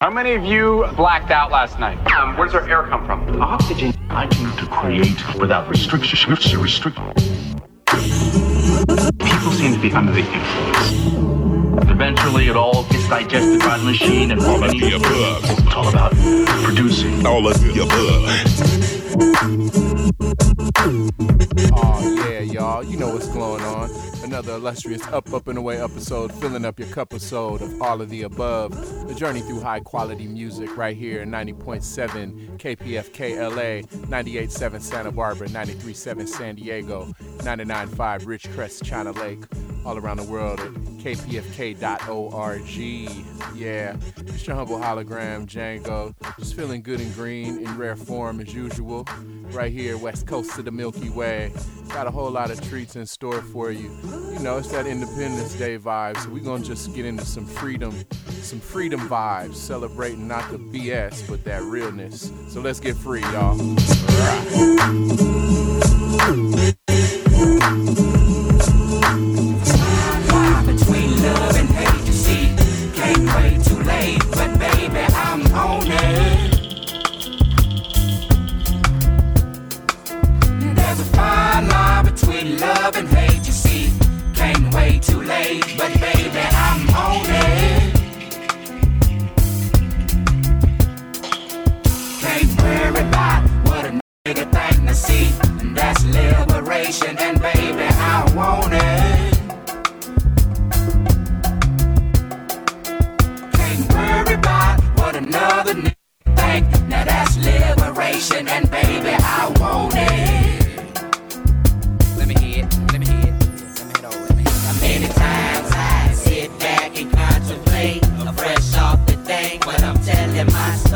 How many of you blacked out last night? Um, where does our air come from? Oxygen. I came to create without restriction. Restrict. People seem to be under the influence. Eventually, it all gets digested by the machine, and all of the above. It's all about producing. All of the above. Oh yeah, y'all. You know what's going on another illustrious Up, Up, and Away episode, filling up your cup soda of all of the above. The journey through high quality music right here 90.7 KPFK LA, 98.7 Santa Barbara, 93.7 San Diego, 99.5 Ridgecrest, China Lake, all around the world kpfk.org. Yeah, it's your humble hologram, Django. Just feeling good and green in rare form as usual. Right here, west coast of the Milky Way. Got a whole lot of treats in store for you. You know, it's that Independence Day vibe, so we're gonna just get into some freedom, some freedom vibes, celebrating not the BS, but that realness. So let's get free, y'all. But baby, I'm on it. Can't worry about what a nigga think to see. That's liberation, and baby, I want it. Can't worry about what another nigga think. Now that's liberation, and baby, I want it.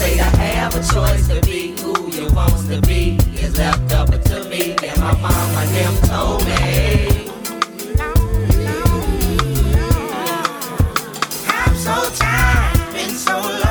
say to have a choice to be who you want to be is left up to me. And my mama them told me. I'm so tired, been so long.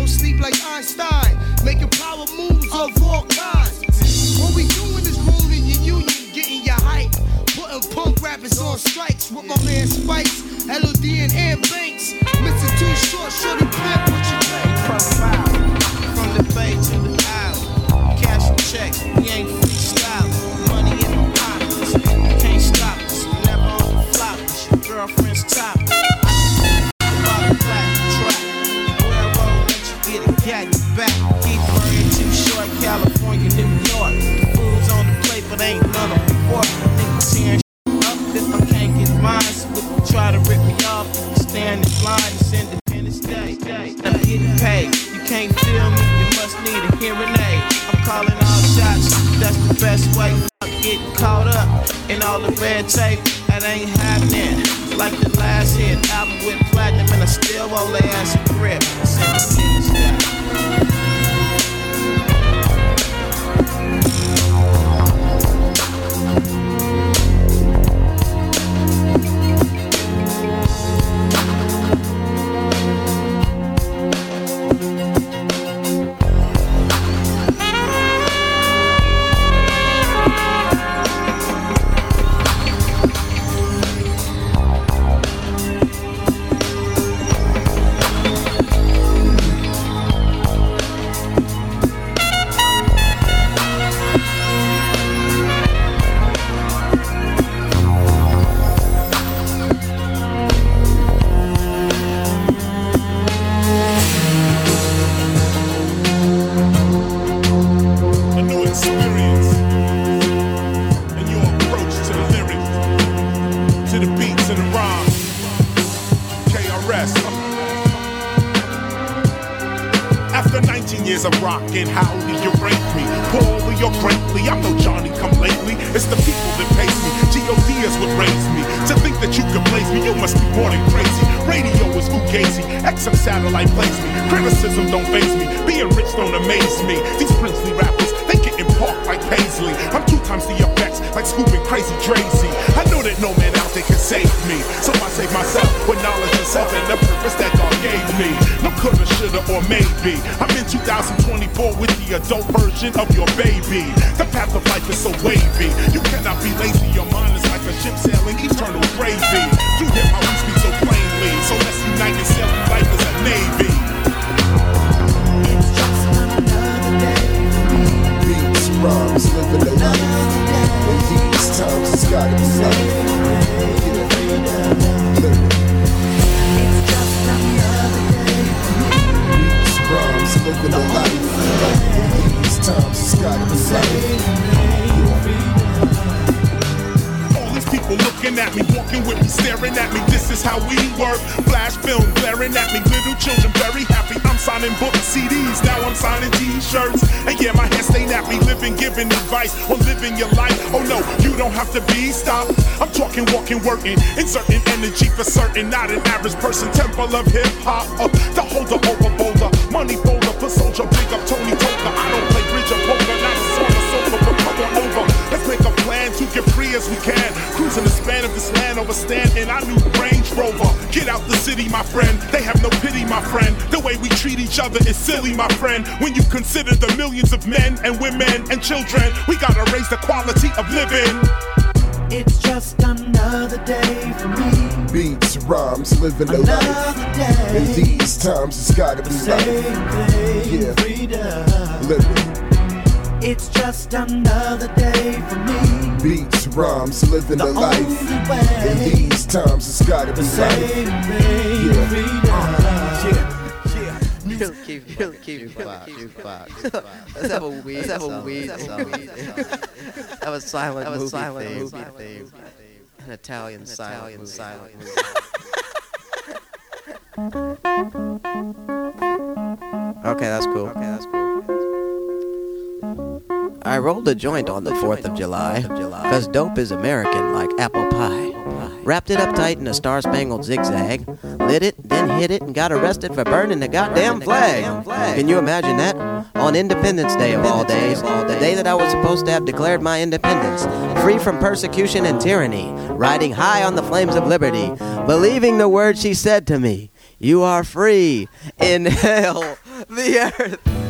no sleep like Einstein, making power moves of all kinds. What we doing is ruining your union, getting your hype, putting punk rappers on strikes with my man Spikes, LOD and Air Banks, Mr. Too Short, Shorty the span of this land, overstanding our new Range Rover. Get out the city, my friend. They have no pity, my friend. The way we treat each other is silly, my friend. When you consider the millions of men and women and children, we gotta raise the quality of living. It's just another day for me. Beats, rhymes, living the life. Another day. In these times, it's gotta be Same life. thing, Yeah. freedom. Living It's just another day for me. beats, rhymes, living the, The life. only In way. these times, it's gotta be The life. same thing, Yeah. freedom. He'll keep, he'll keep jukebox, jukebox. Let's have a weed, let's have a weed song. Have a silent, have a silent movie theme. An Italian silent, silent movie. Okay, that's cool. Okay, that's cool. I rolled a joint on the 4th of July, cause dope is American like apple pie. Wrapped it up tight in a star spangled zigzag, lit it, then hit it, and got arrested for burning the goddamn flag. Can you imagine that? On Independence Day of all days, the day that I was supposed to have declared my independence, free from persecution and tyranny, riding high on the flames of liberty, believing the words she said to me You are free. Inhale the earth.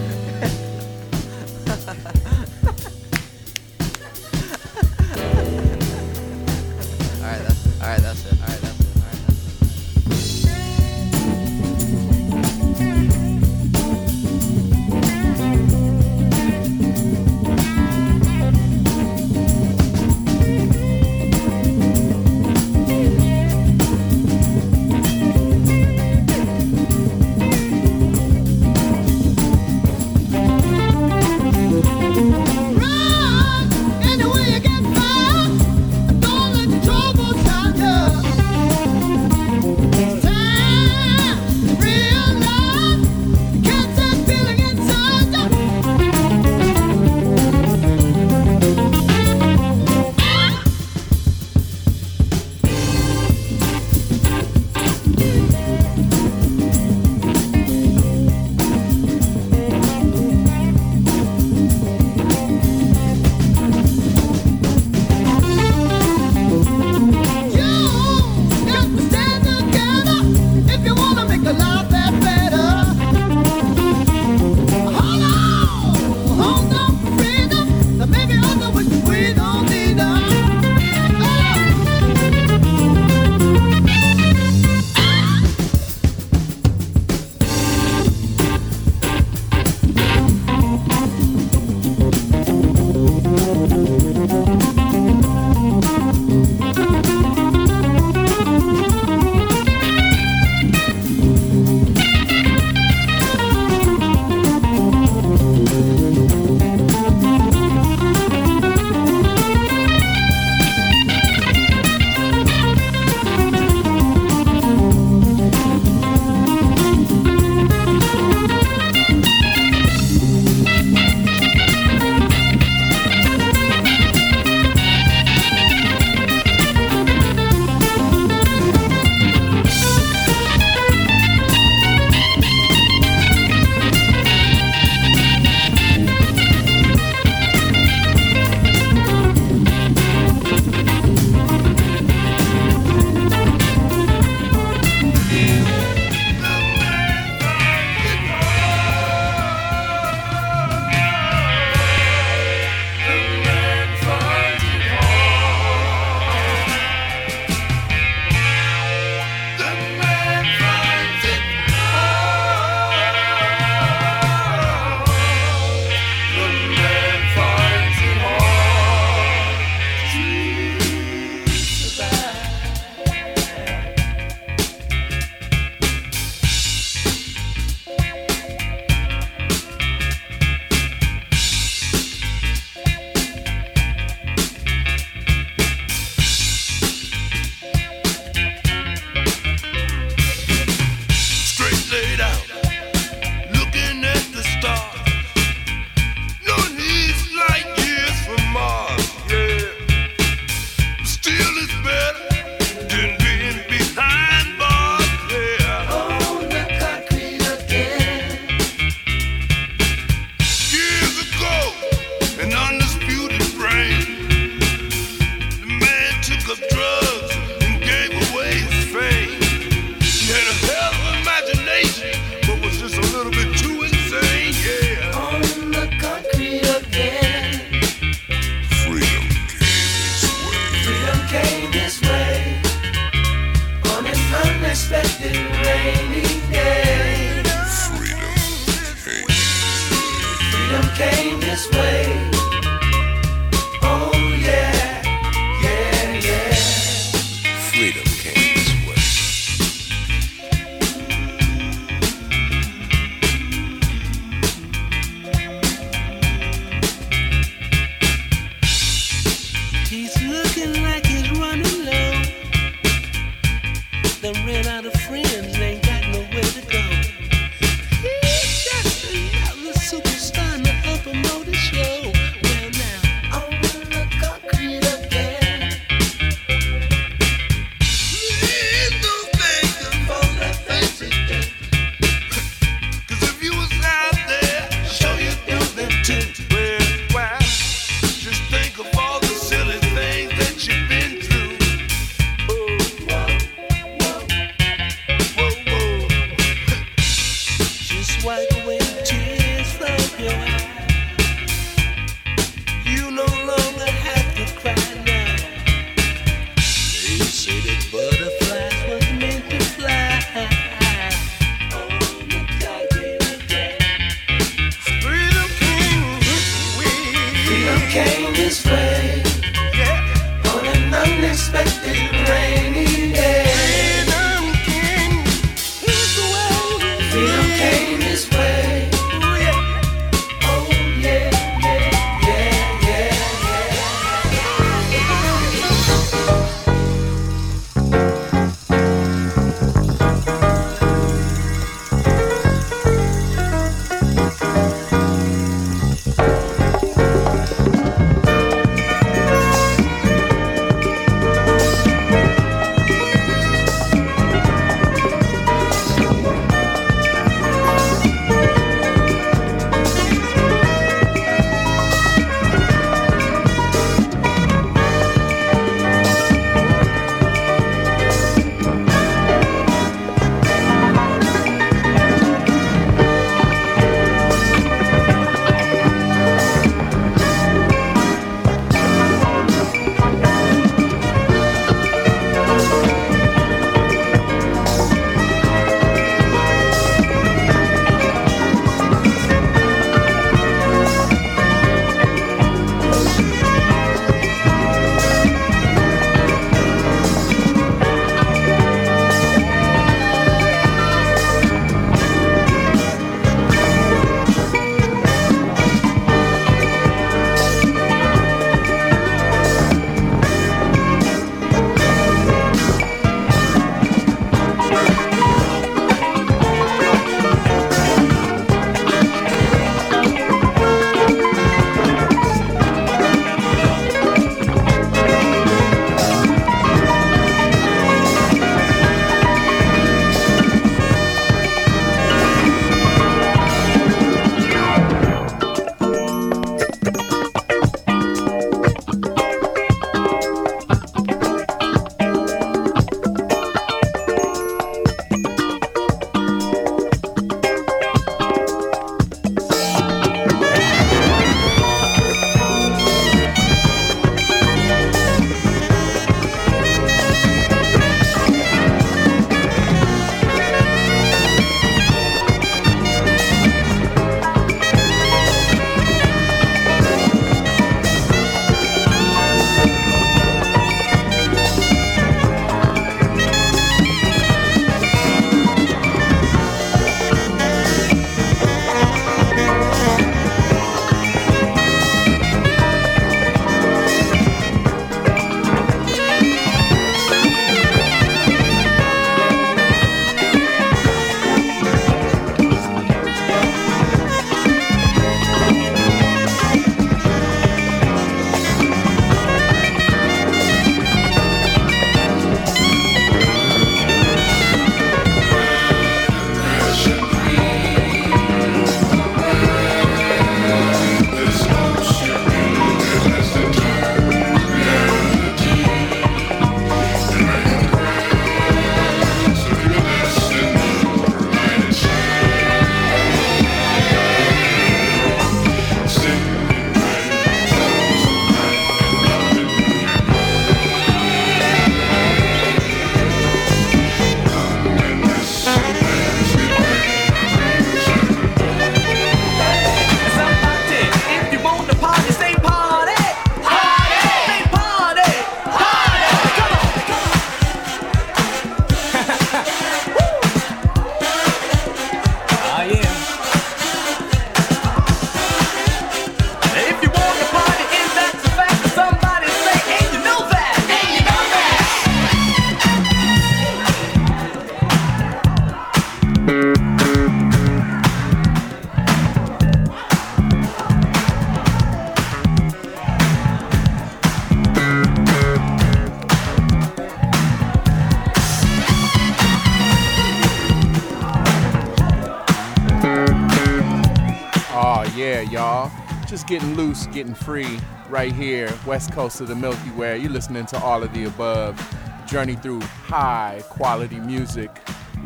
Y'all. Just getting loose, getting free right here, west coast of the Milky Way. You're listening to all of the above. Journey through high quality music.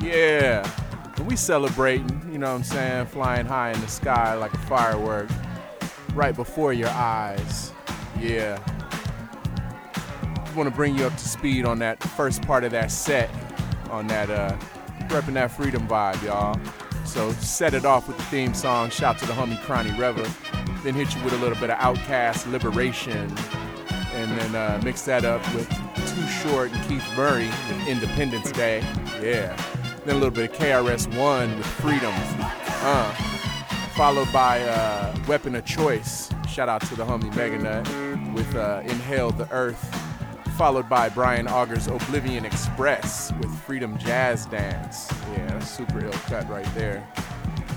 Yeah. And we celebrating, you know what I'm saying? Flying high in the sky like a firework right before your eyes. Yeah. I want to bring you up to speed on that first part of that set, on that, uh, repping that freedom vibe, y'all. So set it off with the theme song, shout to the homie Cronny Rever. Then hit you with a little bit of OutKast Liberation, and then uh, mix that up with Too Short and Keith Murray with Independence Day. Yeah. Then a little bit of KRS-One with Freedom. Uh. Followed by uh, Weapon of Choice. Shout out to the homie Meganut with uh, Inhale the Earth. Followed by Brian Auger's Oblivion Express with Freedom Jazz Dance. Yeah, super ill cut right there.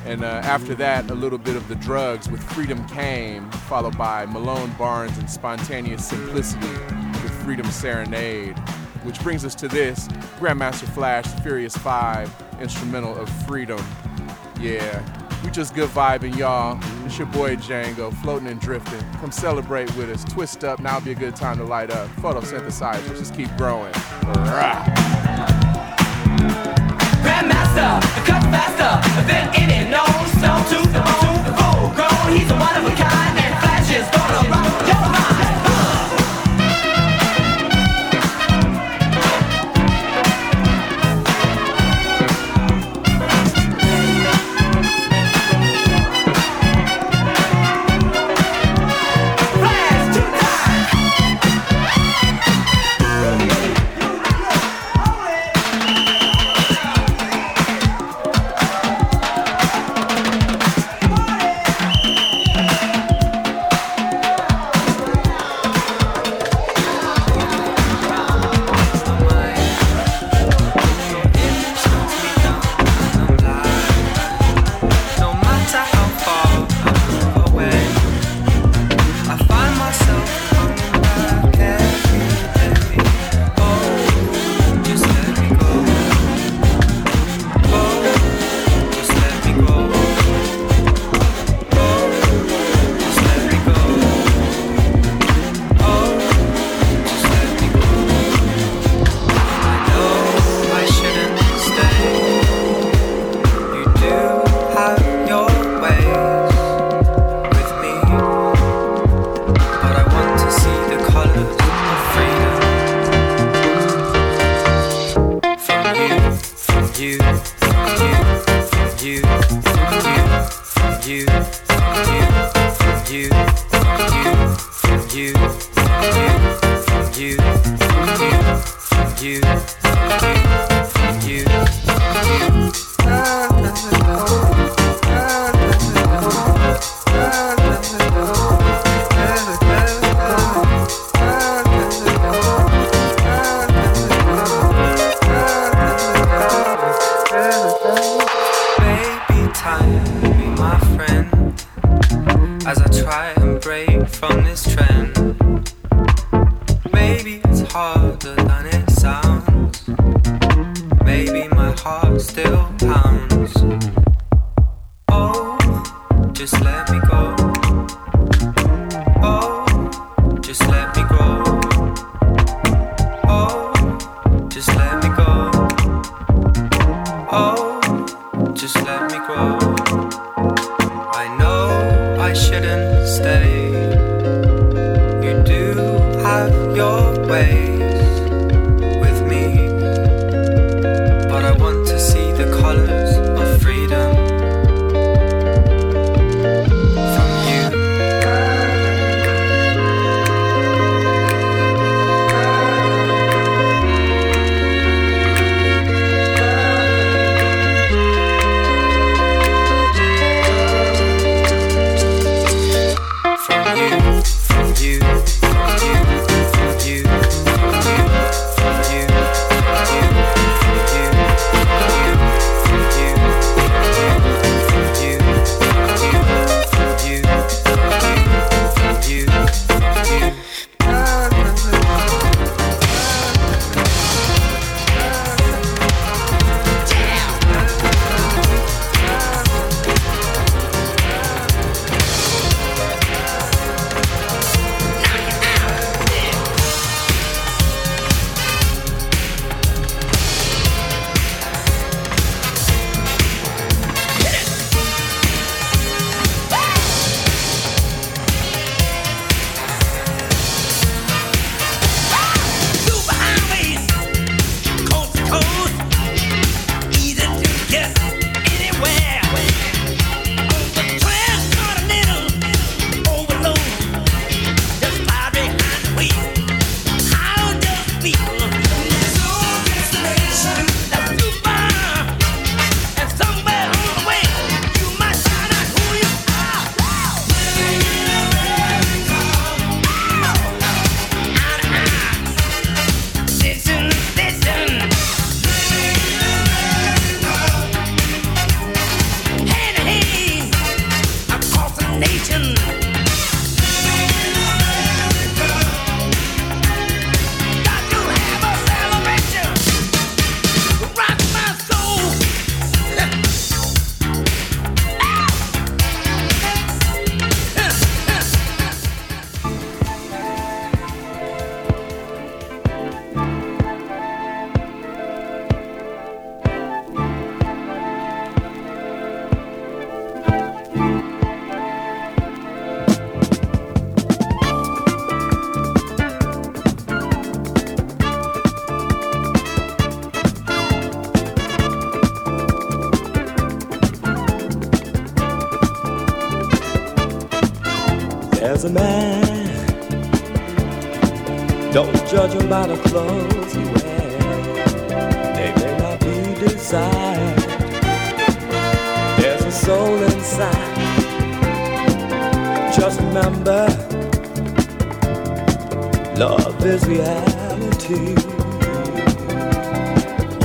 And uh, after that, a little bit of the drugs with Freedom Came, followed by Malone Barnes and Spontaneous Simplicity with Freedom Serenade. Which brings us to this Grandmaster Flash, Furious 5, instrumental of Freedom. Yeah, we just good vibing, y'all. It's your boy Django, floating and drifting. Come celebrate with us. Twist up, now be a good time to light up. Photosynthesize, just keep growing. Rah. Grandmaster, cut faster than any known stone to the bone. Full grown, he's a one my friend as I try and break from this trend.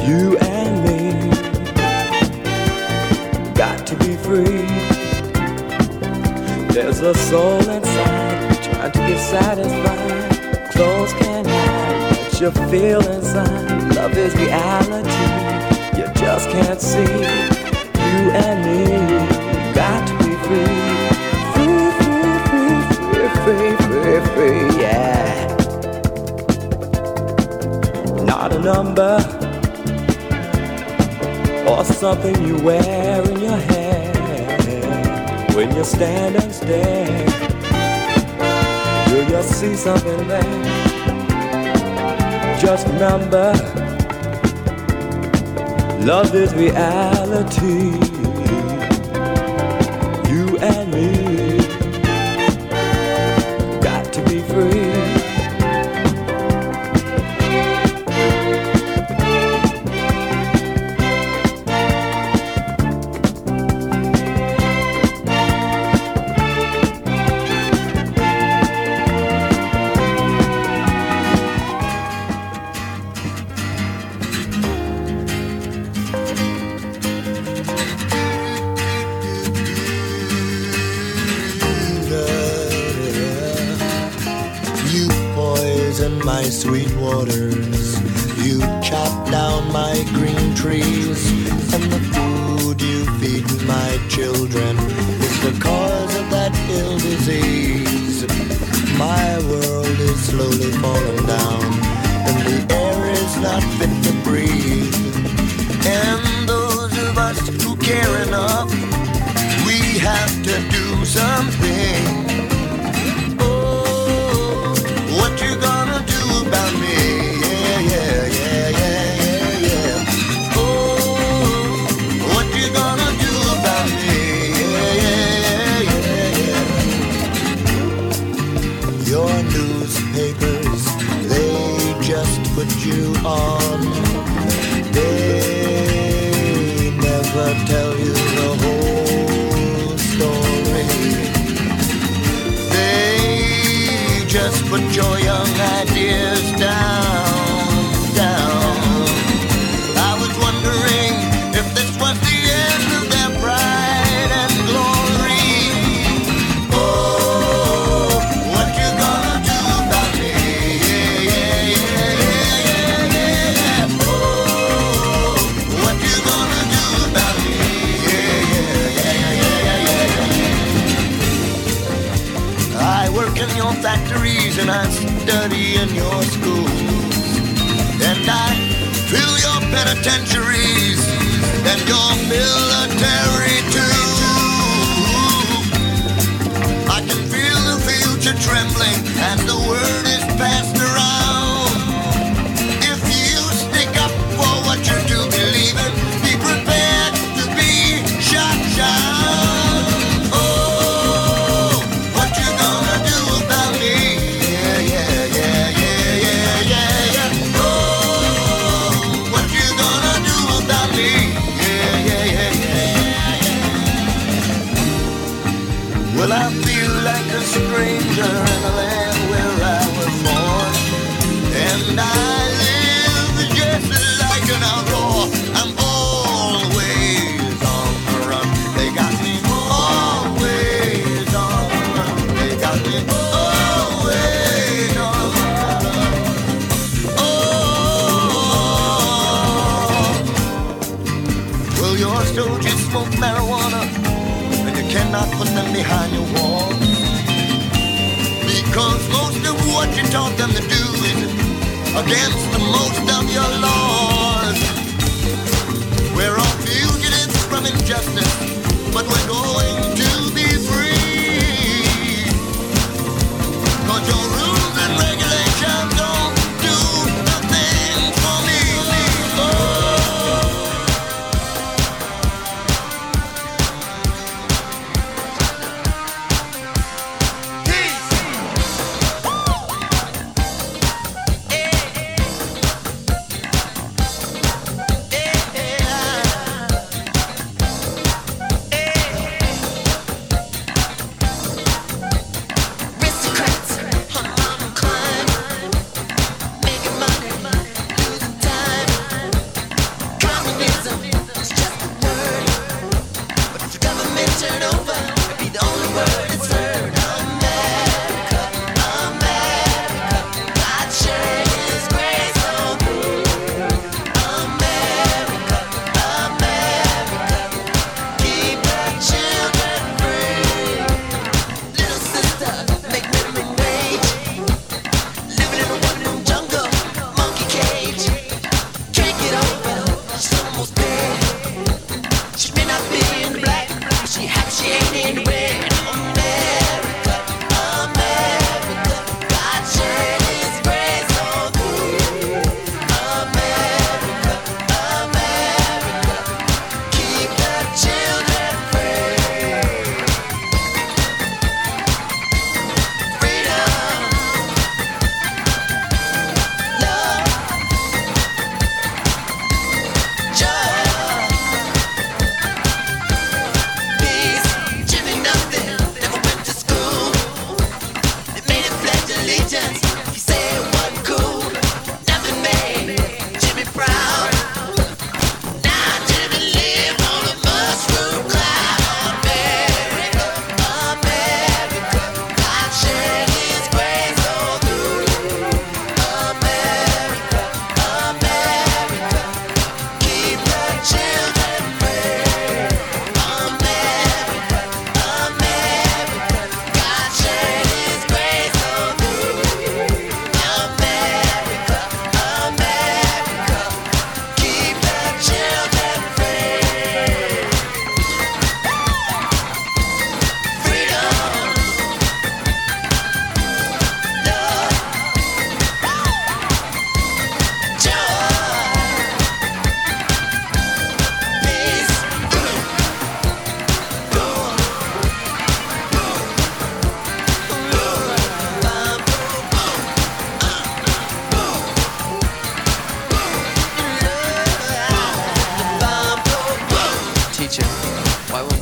You and me got to be free. There's a soul inside trying to get satisfied. Clothes can't hide what you feel inside. Love is reality. You just can't see. You and me got to be free. Free, free, free, free, free, free, free, yeah. Not a number or something you wear in your hair when you stand and stare. Will you see something there? Just remember, love is reality. In a land where I was born, and I live just like an outlaw. I'm always on the run. They got me always on the run. They got me always on the run. Oh, well, your soldiers smoke marijuana, and you cannot put them behind your wall. Because most of what you taught them to do is against the most of your laws. We're all fugitives from injustice, but we're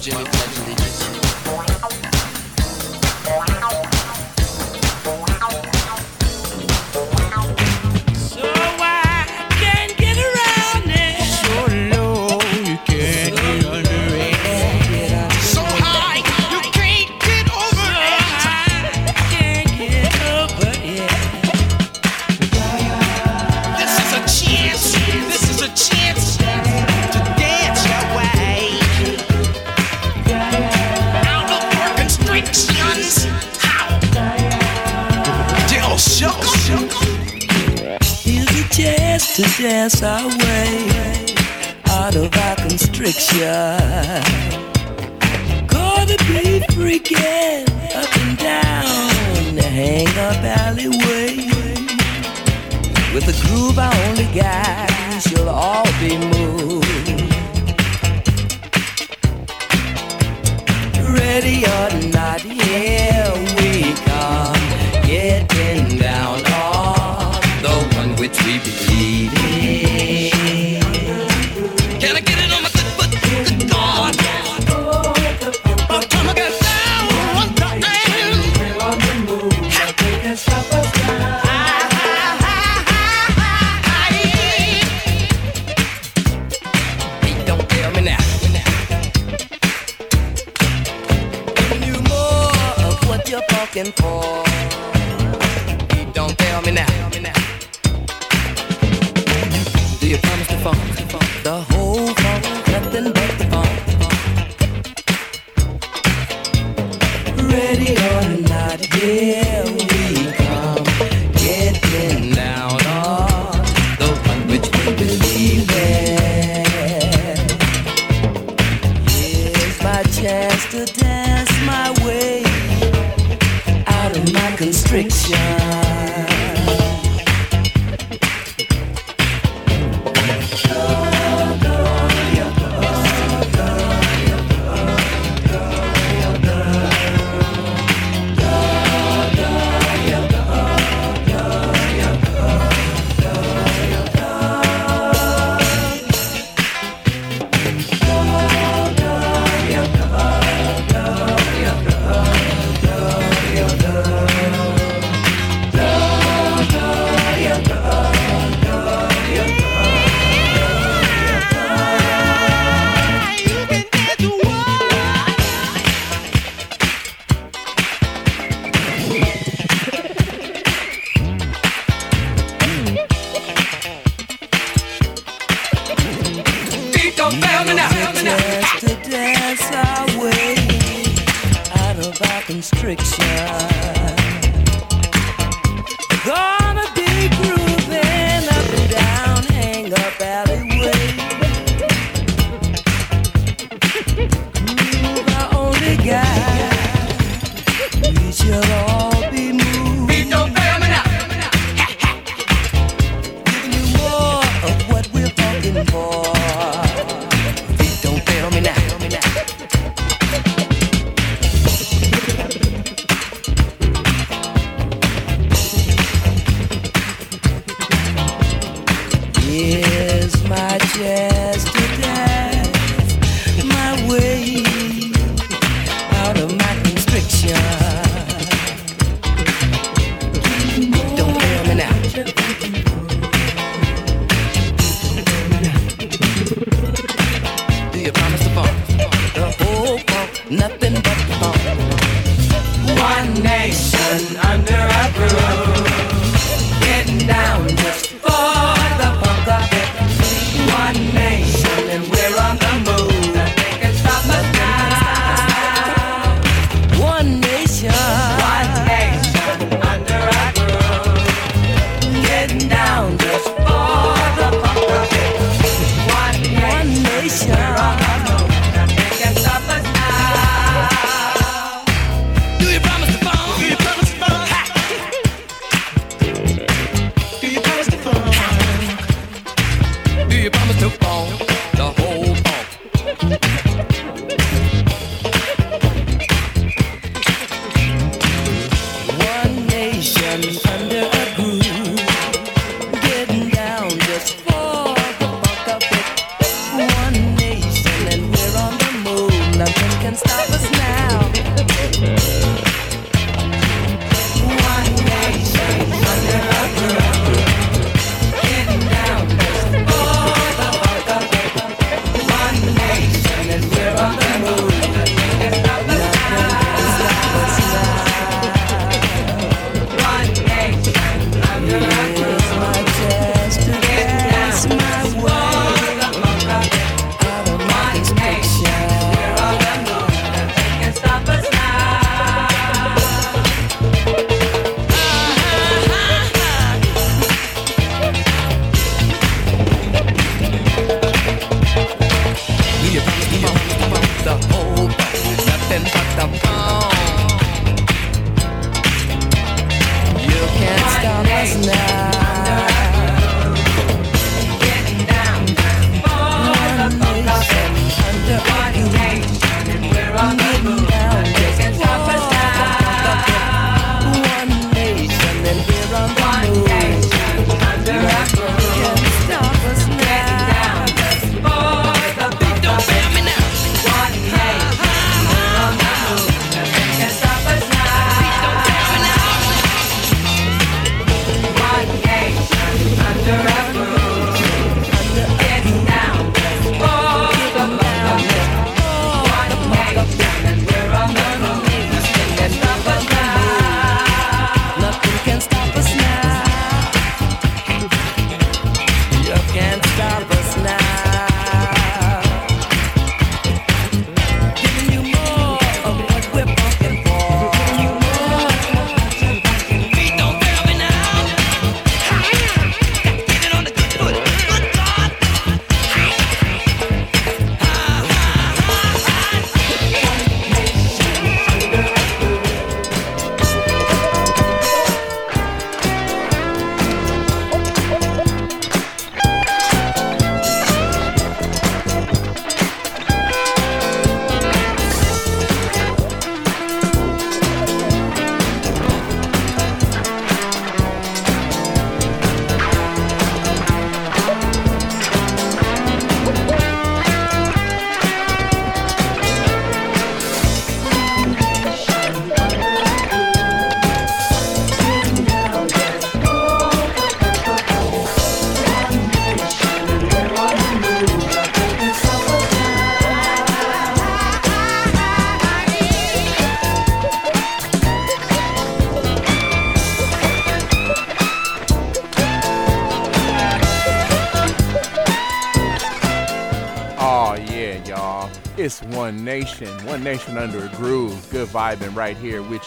Jimmy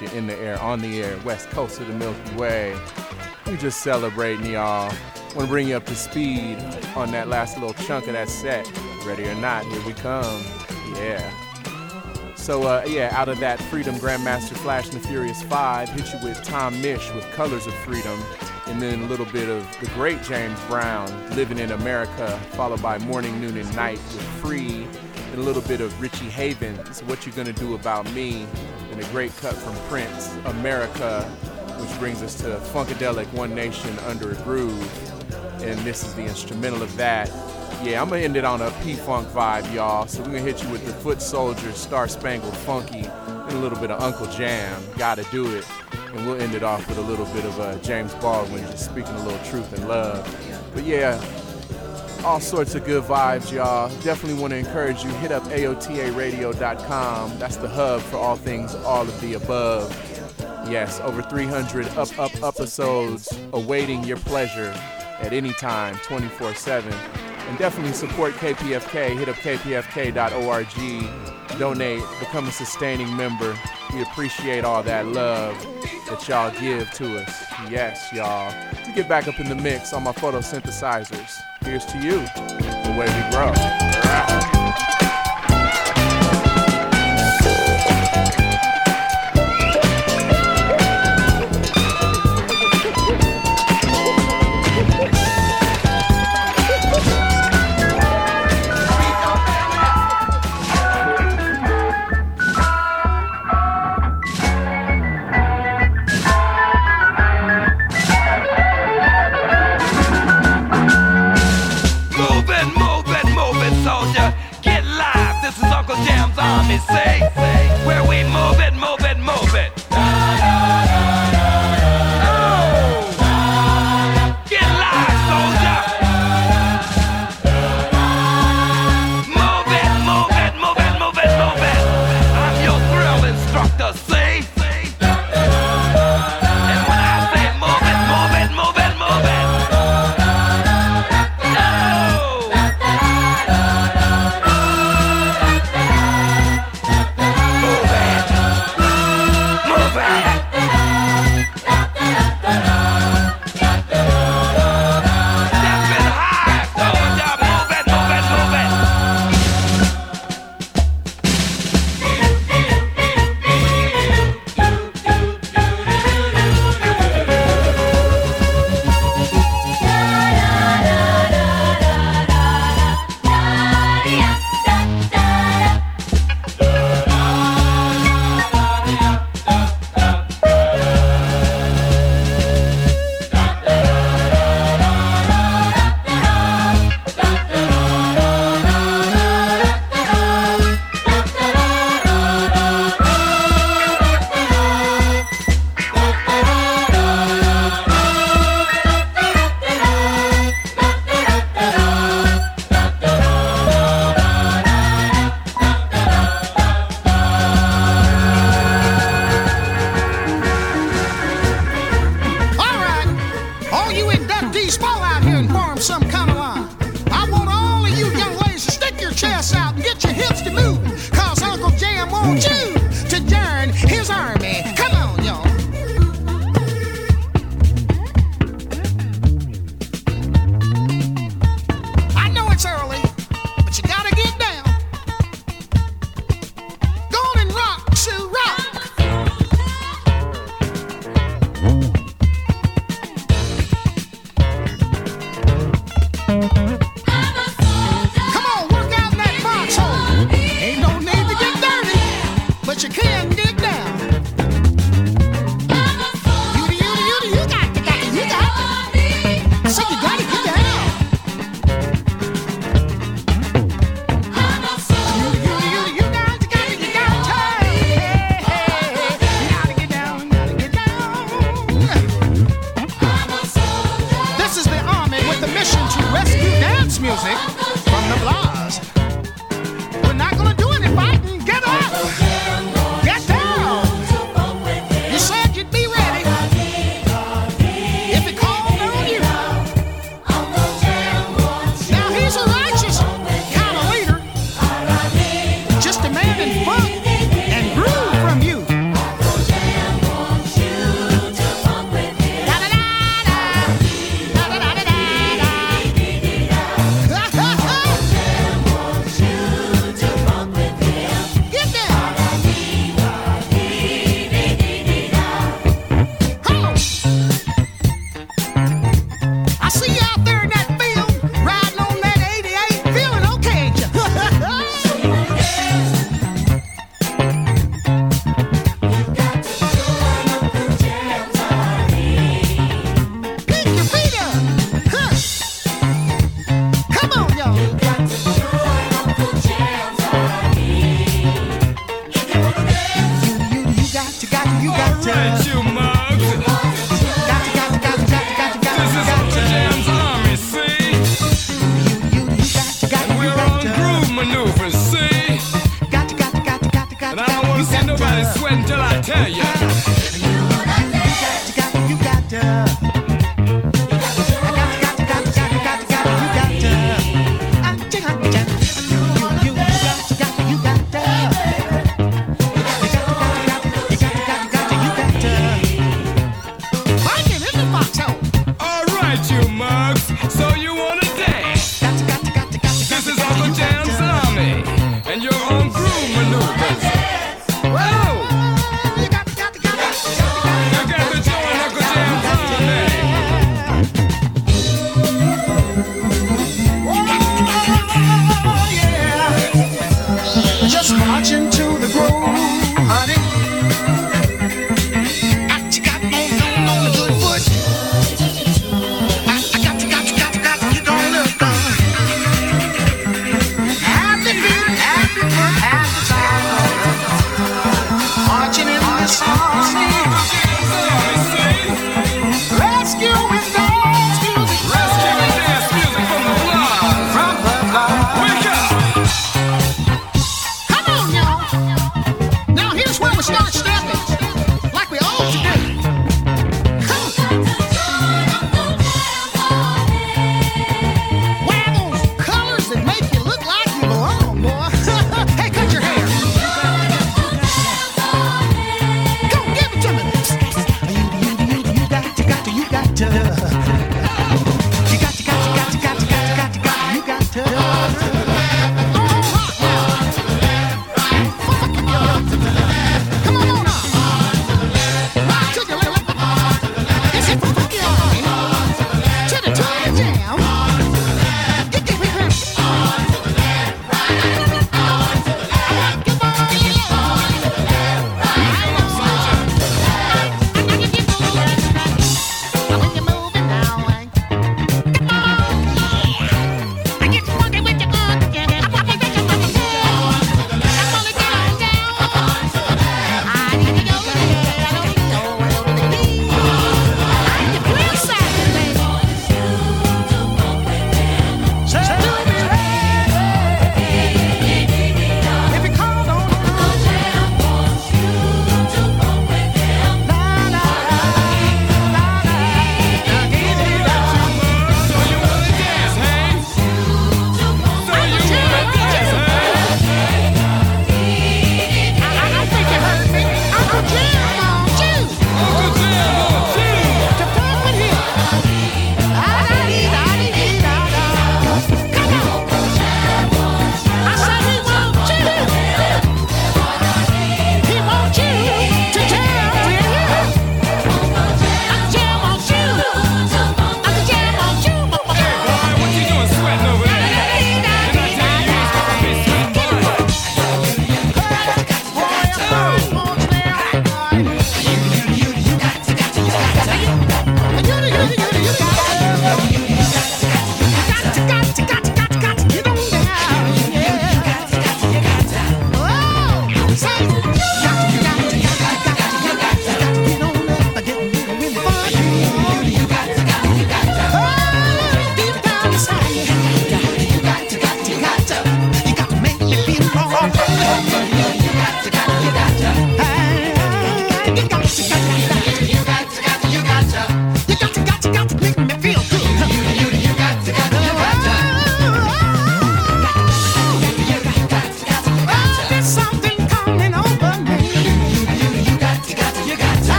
you in the air, on the air, west coast of the Milky Way. We just celebrating, y'all. Want to bring you up to speed on that last little chunk of that set. Ready or not, here we come. Yeah. So uh, yeah, out of that Freedom Grandmaster Flash and the Furious Five, hit you with Tom Misch with Colors of Freedom, and then a little bit of the great James Brown, Living in America, followed by Morning, Noon, and Night with Free, and a little bit of Richie Havens, What You Gonna Do About Me, and a great cut from Prince, America, which brings us to Funkadelic One Nation Under a Groove, and this is the instrumental of that. Yeah, I'm gonna end it on a P-Funk vibe, y'all. So we're gonna hit you with the Foot Soldiers, Star Spangled Funky, and a little bit of Uncle Jam, Gotta Do It. And we'll end it off with a little bit of uh, James Baldwin just speaking a little truth and love. But yeah, all sorts of good vibes, y'all. Definitely want to encourage you. Hit up AOTARadio.com. That's the hub for all things all of the above. Yes, over 300 up, up, episodes awaiting your pleasure at any time, 24 7. And definitely support KPFK. Hit up kpfk.org. Donate, become a sustaining member. We appreciate all that love that y'all give to us. Yes, y'all. To get back up in the mix on my photosynthesizers. Here's to you, the way we grow. Tell you.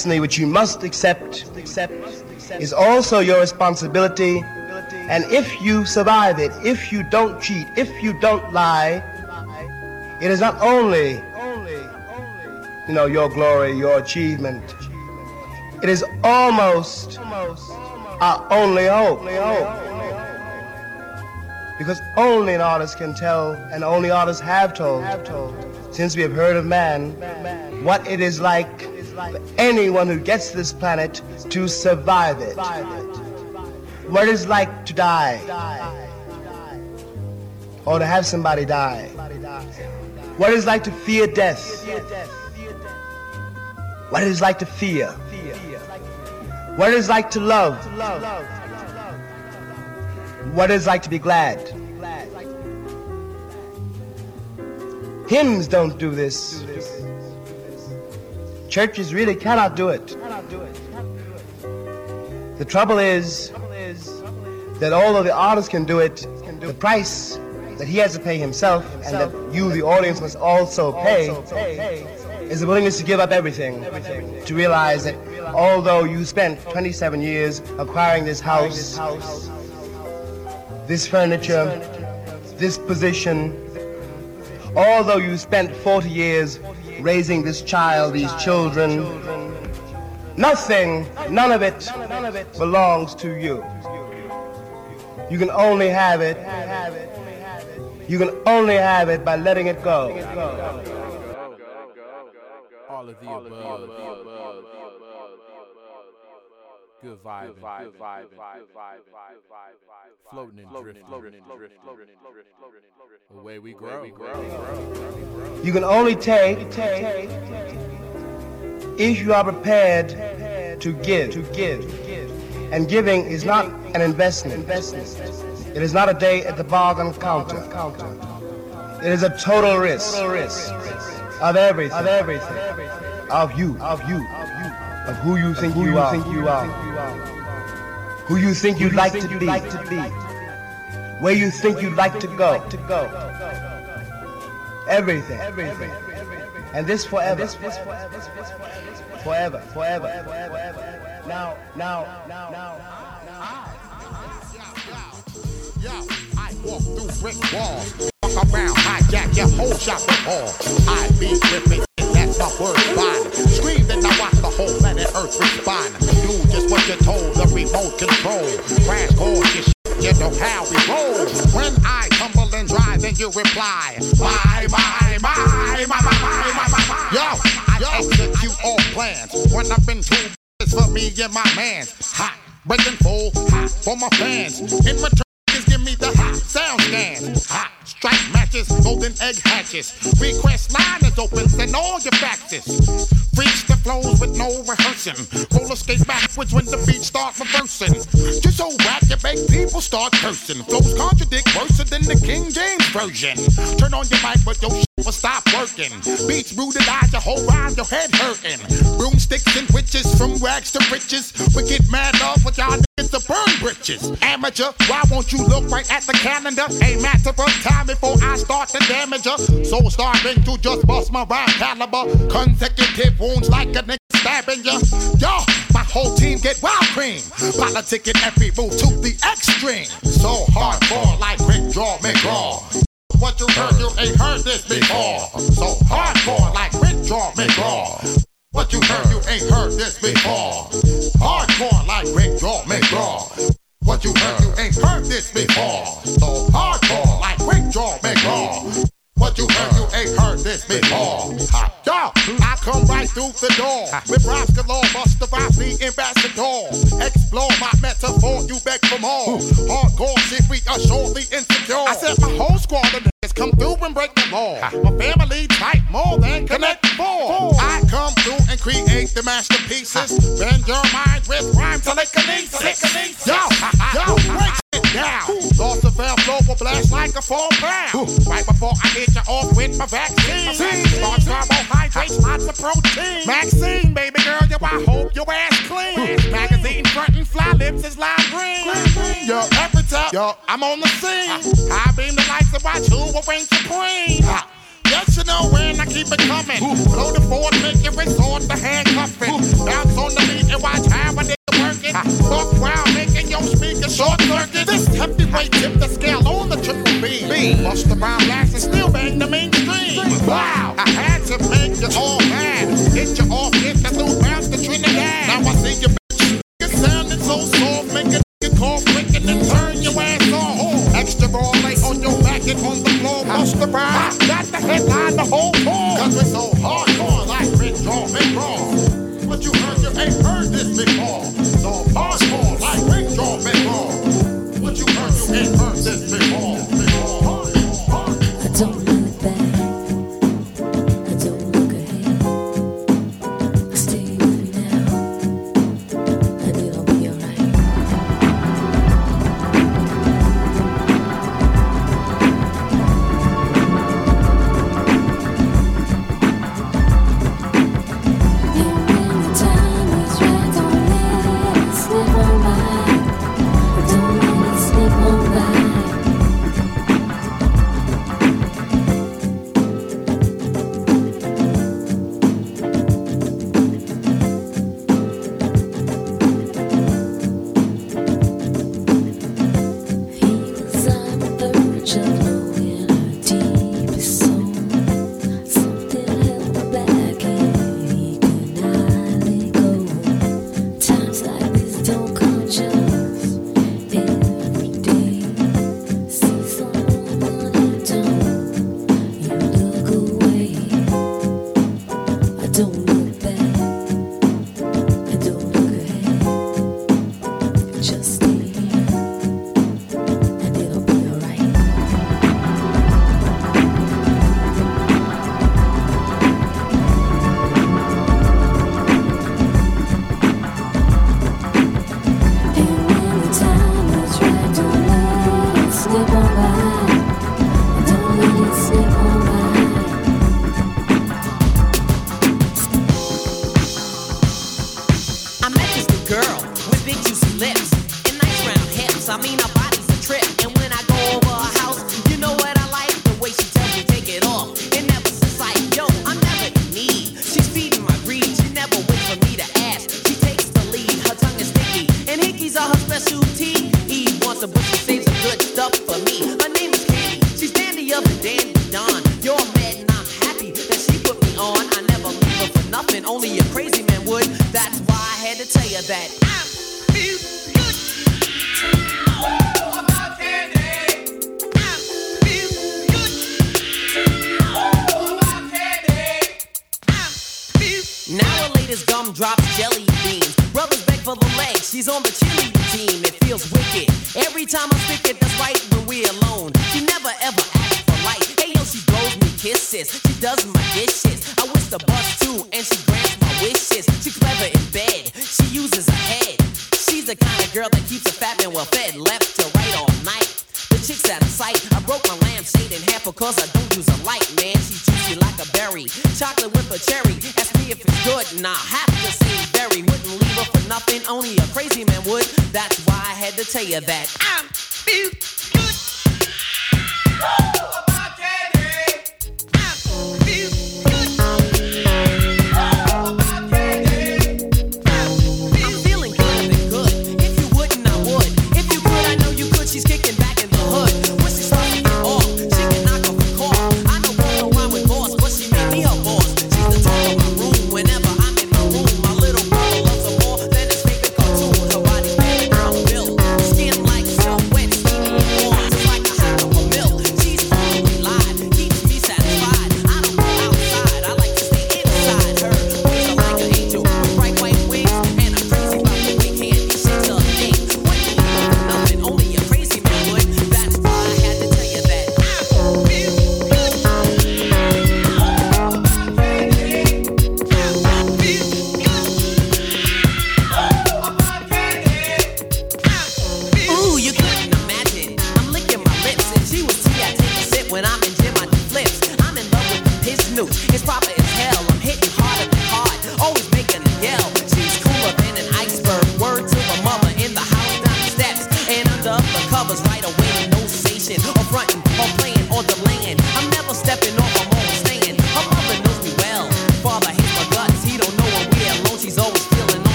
Destiny which you must accept, is also your responsibility. And if you survive it, if you don't cheat, if you don't lie, it is not only, you know, your glory, your achievement. It is almost our only hope. Because only an artist can tell, and only artists have told, since we have heard of man, what it is like anyone who gets this planet to survive it. What it is like to die, or to have somebody die. What it is like to fear death. What it is like to fear. What it is like to love. What it is like to be glad. Hymns don't do this. Churches really cannot do it. The trouble is that although the artist can do it, the price that he has to pay himself and that you, the audience, must also pay is the willingness to give up everything to realize that although you spent 27 years acquiring this house, this furniture, this position, although you spent 40 years raising this child, these children, nothing, none of it belongs to you. You can only have it. You can only have it by letting it go. All of the above. Good vibe, good vibe, floating and drifting, the way we grow. You can only take if you are prepared to give. To give. And giving is not an investment. It is not a day at the bargain counter. It is a total risk of everything. Of everything. Of you. Of you. Of who you think you are. You are. Who you think you'd like to be. Where you think you'd like to go. Everything. Everything. And this forever. Forever. Forever. Now, now, now, now. Yo, I walk through brick walls, walk around, hijack your whole shopping hall. I be ripping, that's my word bond. Scream then I watch the whole planet Earth respond. Do just what you're told, the remote control. Crash course, you shit, you know how we roll. When I tumble and drive, then you reply, bye, bye, bye, bye, bye, bye, bye, bye, bye. Yo, I execute all plans. When I've been too it's for me and my mans. Hot, breaking full, hot for my fans. In return, just give me the hot sound scans. Hot strike matches, golden egg hatches. Request line is open, send all your faxes. Reach the flows with no rehearsing. Roller skate backwards when the beat start reversing. You're so whack, you make people start cursing. Flows contradict worse than the King James version. Turn on your mic, but your will stop working. Beats rooted eyes, your whole rhyme, your head hurting. Broomsticks and witches from rags to riches. We get mad love with y'all niggas to burn britches. Amateur, why won't you look right at the calendar? A matter of time before I start to damage her. So starving to just bust my rhyme caliber. Consecutive wounds like a nigga stabbing ya. Yo, my whole team get wild cream. Politicking every move to the extreme. So hardcore like Rick Draw McGraw. What you heard, you ain't heard this before. So hardcore like Quick Draw McGraw. What you heard, you ain't heard this before. Hardcore like Quick Draw McGraw. What you heard, you ain't heard this before. So hardcore like Quick Draw McGraw. What you heard, you ain't heard this before. Yo, I come right through the door. With rhymes galore, bust the rhymes, the ambassador. Explore my metaphor, you beg for more. Hardcore shit, we are surely insecure. I said my whole squad of niggas come through and break the law. My family tight more than connect four. I come through and create the masterpieces. Bend your mind with rhyme telekinesis. Yo, yo, break now, lost the valve, flow will blast like a full pound. Right before I hit you off with my vaccine. Large carbohydrates, lots of protein. Maxine, baby girl, yo, I hope your ass clean. Magazine front and fly lips is lime green. Yo, every time, yo, I'm on the scene. I beam the lights and watch who will reign supreme. Yes, you know when I keep it coming. Blow the forward, make it resort to handcuffing. Bounce on the beat and watch how a nigga work it. Fuck around, make your speaker short circuit. This hefty heavyweight tip the scale on the triple B. B. Bust the brown blast and still bang the mainstream. Wow, I had to make it all mad. Hit you off, get the new to Trinidad. Now I see you bitch. You're sounding so soft, make a nigga cough quick and then turn your ass off. Extra raw lay on your back and on the floor. Bust the brown, got the headline the whole tour. Cause we're so hardcore like Red Draw, Big Raw. But you heard, you ain't heard this before. So hardcore.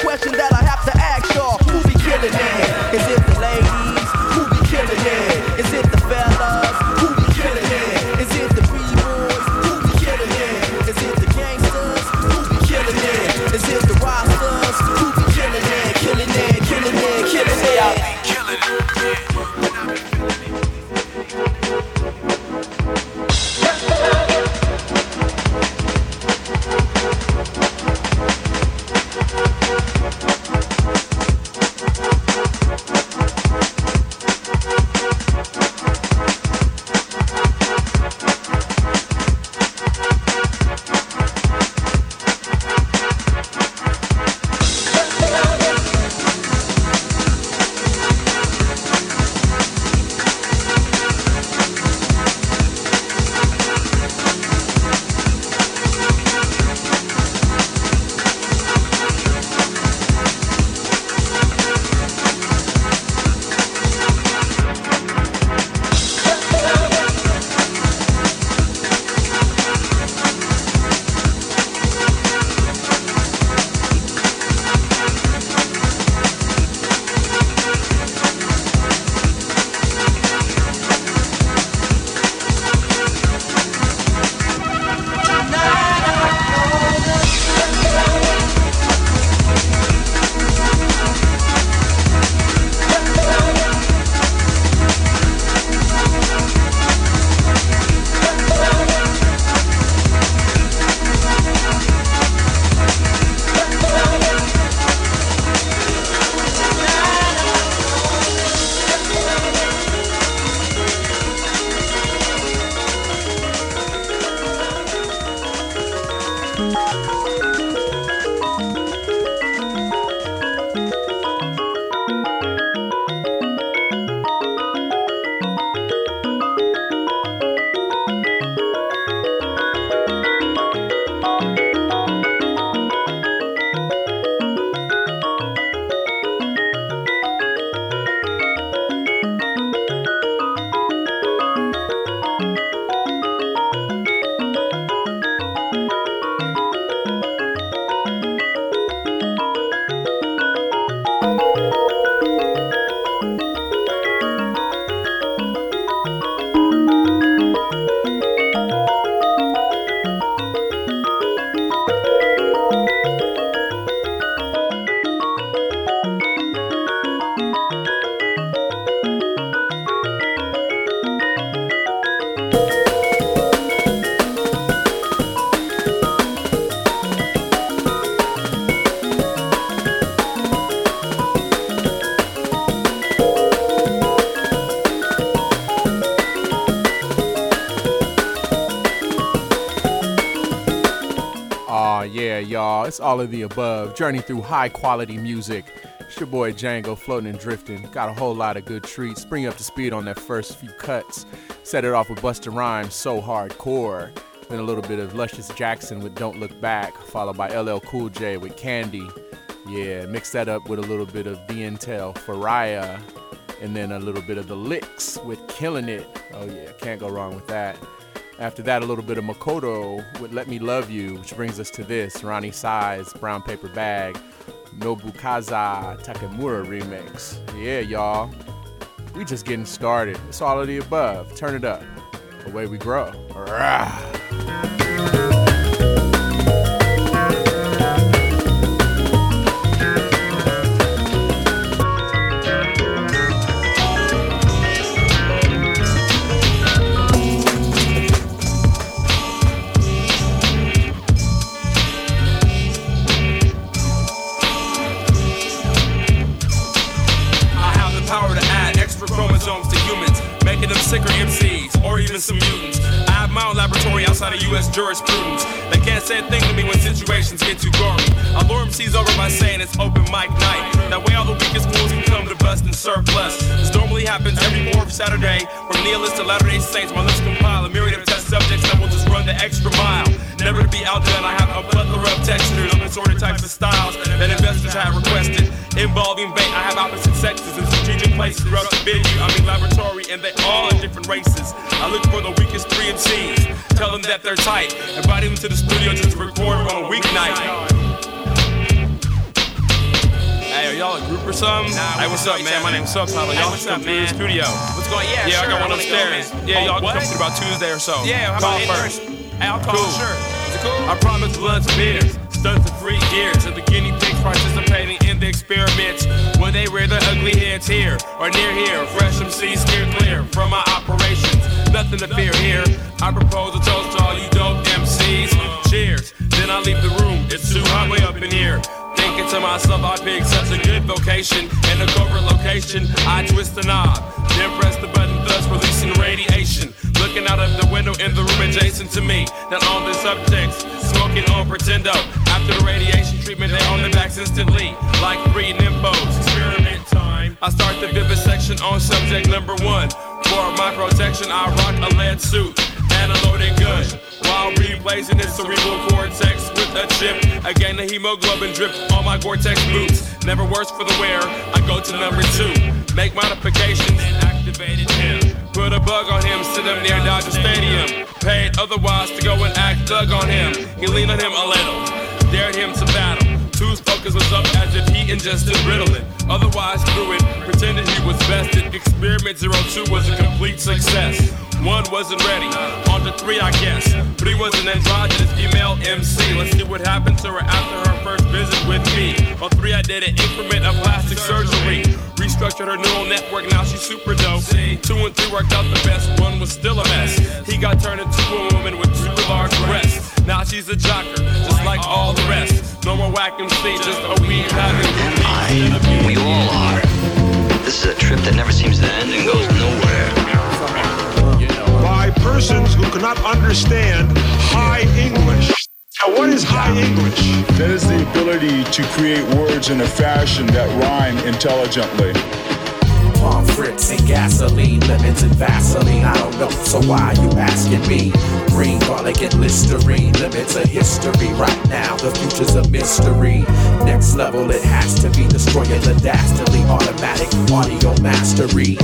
Question that I have above. Journey through high quality music. It's your boy Django floating and drifting. Got a whole lot of good treats. Bring up to speed on that first few cuts. Set it off with Busta Rhymes, So Hardcore. Then a little bit of Luscious Jackson with Don't Look Back, followed by LL Cool J with Candy. Yeah, mix that up with a little bit of The Intel, and then a little bit of The Licks with Killing It. Oh yeah, can't go wrong with that. After that, a little bit of Makoto with Let Me Love You, which brings us to this Roni Size, Brown Paper Bag, Nobukazu Takemura remix. Yeah, y'all. We just getting started. It's all of the above. Turn it up. Away we grow. Rah. Outside they're tight, invite them to the studio just to record on a weeknight. Hey, are y'all a group or something? hey, what's up, man? My name's Subtitle. Y'all what's up, man? studio. What's going- yeah, yeah, I got one wanna go, upstairs. yeah, Oh, y'all what? come through about Tuesday or so. Yeah, how Call about first. Hey, I'll call, Cool. sure. Is it cool? I promise blunts and beers, stunts and free gears, and the guinea pigs participating in the experiments. When they rear their ugly heads here or near here, fresh MCs steer clear from my operations. Nothing to fear here. I propose a toast to Cheers. Then I leave the room. It's too hot way up in here. Thinking to myself, I picked such a good vocation. In a corporate location, I twist the knob. Then press the button, thus releasing radiation. Looking out of the window in the room adjacent to me. Then on the subjects, smoking on Pretendo. After the radiation treatment, they on the backs instantly. Like three nymphos. Experiment time. I start the vivisection on subject number one. For my protection, I rock a lead suit and a. While replacing its cerebral cortex with a chip. Again, the hemoglobin drip on my Gore-Tex boots. Never worse for the wear. I go to number two. Make modifications activated him. Put a bug on him, sit him near Dodger Stadium. Paid otherwise to go and act thug on him. He leaned on him a little, dared him to battle. Focus was up as if he ingested Ritalin. Otherwise, threw it, pretended he was vested. Experiment 02 was a complete success. One wasn't ready, on to three, I guess. Three was an androgynous female MC. Let's see what happened to her after her first visit with me. On three, I did an increment of plastic surgery. Restructured her neural network, now she's super dope. Two and three worked out the best, one was still a mess. He got turned into a woman with super large breasts. Now she's a jocker, just like all the rest. No more whack MC, just a weed having We all are. This is a trip that never seems to end and goes nowhere. by persons who cannot understand high English. Now, what is high English? That is the ability to create words in a fashion that rhyme intelligently. Frites and gasoline, lemons and Vaseline. I don't know, so why you asking me? Green garlic and Listerine, limits of history. Right now, the future's a mystery. Next level, it has to be destroying the dastardly automatic audio mastery.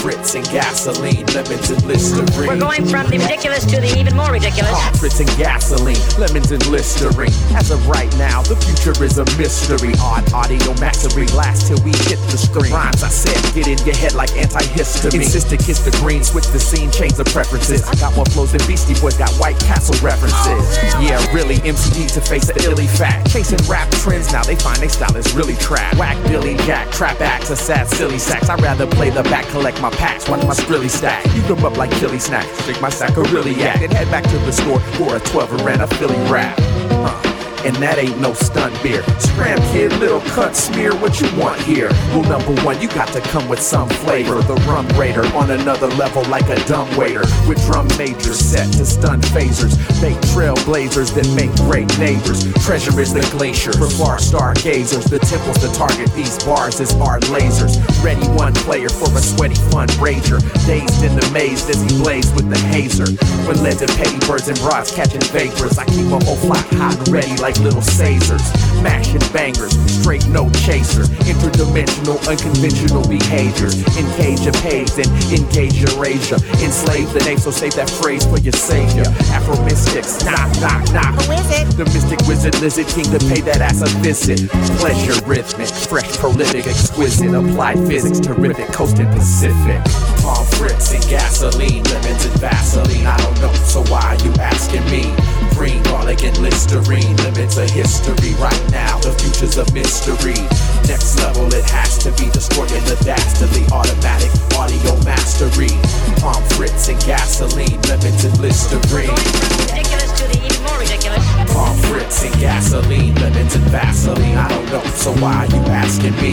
Frites and gasoline, lemons and Listerine. We're going from the ridiculous to the even more ridiculous. Frites and gasoline, lemons and Listerine. As of right now, the future is a mystery. Odd audio mastery lasts till we hit the screen. Rhymes I said in your head like antihistamine. Insist to kiss the green, switch the scene, change the preferences. I got more flows than Beastie Boys, got White Castle references. Yeah, really, MC to face the illy fact. Chasing rap trends, now they find they style is really trap. Whack Billy Jack, trap acts, a sad silly sacks. I'd rather play the back, collect my packs, of my skrilly stack. You them up like killy snacks, drink my sacchariliac, and head back to the store for a 12 and a Philly rap. Huh. And that ain't no stunt beer. Scram kid, little cut smear, what you want here? Rule number one, you got to come with some flavor. The rum raider on another level like a dumb waiter. With drum majors set to stun phasers. Make trailblazers that make great neighbors. Treasure is the glacier for far stargazers. The temple's the target, these bars is our lasers. Ready one player for a sweaty fun rager. Dazed in the maze as he blazed with the hazer. When led to petty birds and broads catching vapors, I keep a whole flock hot and ready like little Caesars. Mashing bangers, straight no chaser. Interdimensional, unconventional behaviors. Engage your page and engage your Asia. Enslave the name, so save that phrase for your savior. Afro mystics, knock, knock, knock. Who is it? The mystic wizard, lizard king to pay that ass a visit. Pleasure rhythmic, fresh, prolific, exquisite. Applied physics, terrific, coasting Pacific. Palm frits and gasoline, lemons and Vaseline. I don't know, so why are you asking me? Green garlic and Listerine, limits of history. Right now, the future's a mystery. Next level, it has to be destroying the dastardly automatic audio mastery. Palm frits and gasoline, and Listerine. Ridiculous to the even more ridiculous. Palm frits and gasoline, and Vaseline. I don't know, so why are you asking me?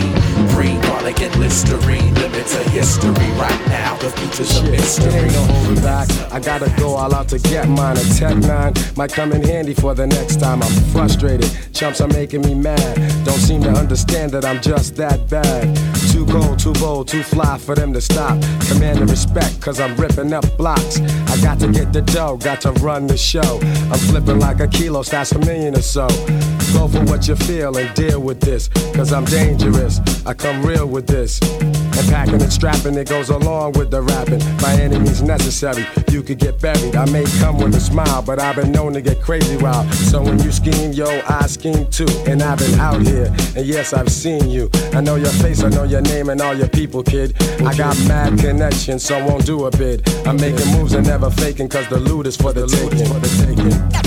Green garlic and Listerine, limits of history. Right now, the future's a mystery. ain't no holding back. I gotta go all out to get mine. A Tech 9 might come in handy for the next time. I'm frustrated. Chumps are making me mad. Don't seem to understand that I'm just that bad. Too cold, too bold, too fly for them to stop. Commanding respect, cause I'm ripping up blocks. I got to get the dough, got to run the show. I'm flipping like a kilo, that's a million or so. Go for what you feel and deal with this, cause I'm dangerous. I come real with this. And packing and strapping, it goes along with the rapping. By any means necessary, you could get buried. I may come with a smile, but I've been known to get crazy wild. So when you scheme, yo, I scheme too. And I've been out here, and yes, I've seen you. I know your face, I know your name and all your people, kid. I got mad connections, so I won't do a bid. I'm making moves and never faking, cause the loot is for the taking. For the taking.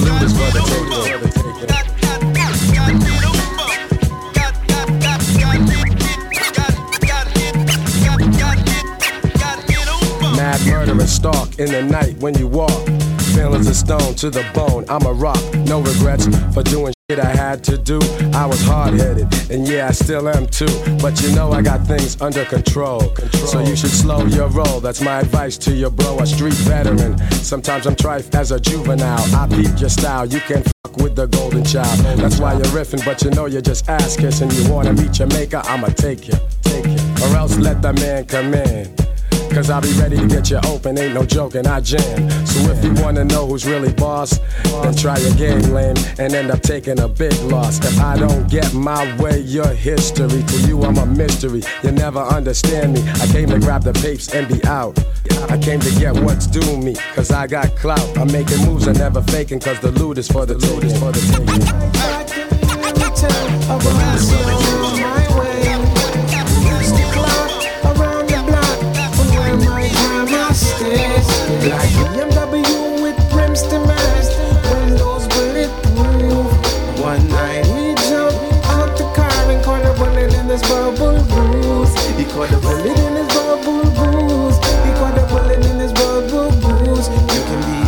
The is for the taking. Mad murder and stalk in the night when you walk. Feelings of stone to the bone. I'm a rock. No regrets for doing shit I had to do. I was hard headed, and yeah, I still am too. But you know I got things under control. So you should slow your roll. That's my advice to your bro, a street veteran. Sometimes I'm trife as a juvenile. I peep your style. You can fuck with the golden child. That's why you're riffing, but you know you're just ass kissing. You wanna meet your maker? I'ma take you, take you, or else let the man come in. Cause I'll be ready to get you open, ain't no joking, I jam. So if you wanna know who's really boss, then try game, lame, and end up taking a big loss. If I don't get my way, your history. To you, I'm a mystery. You never understand me. I came to grab the papes and be out. I came to get what's due me, cause I got clout. I'm making moves and never faking, cause the loot is for the loot is for the taking. Like BMW with rims to windows bulletproof. One night we jump out the car and caught a bullet in his bubble goose. He caught a bullet in his bubble goose. He caught a bullet in his bubble goose. You can be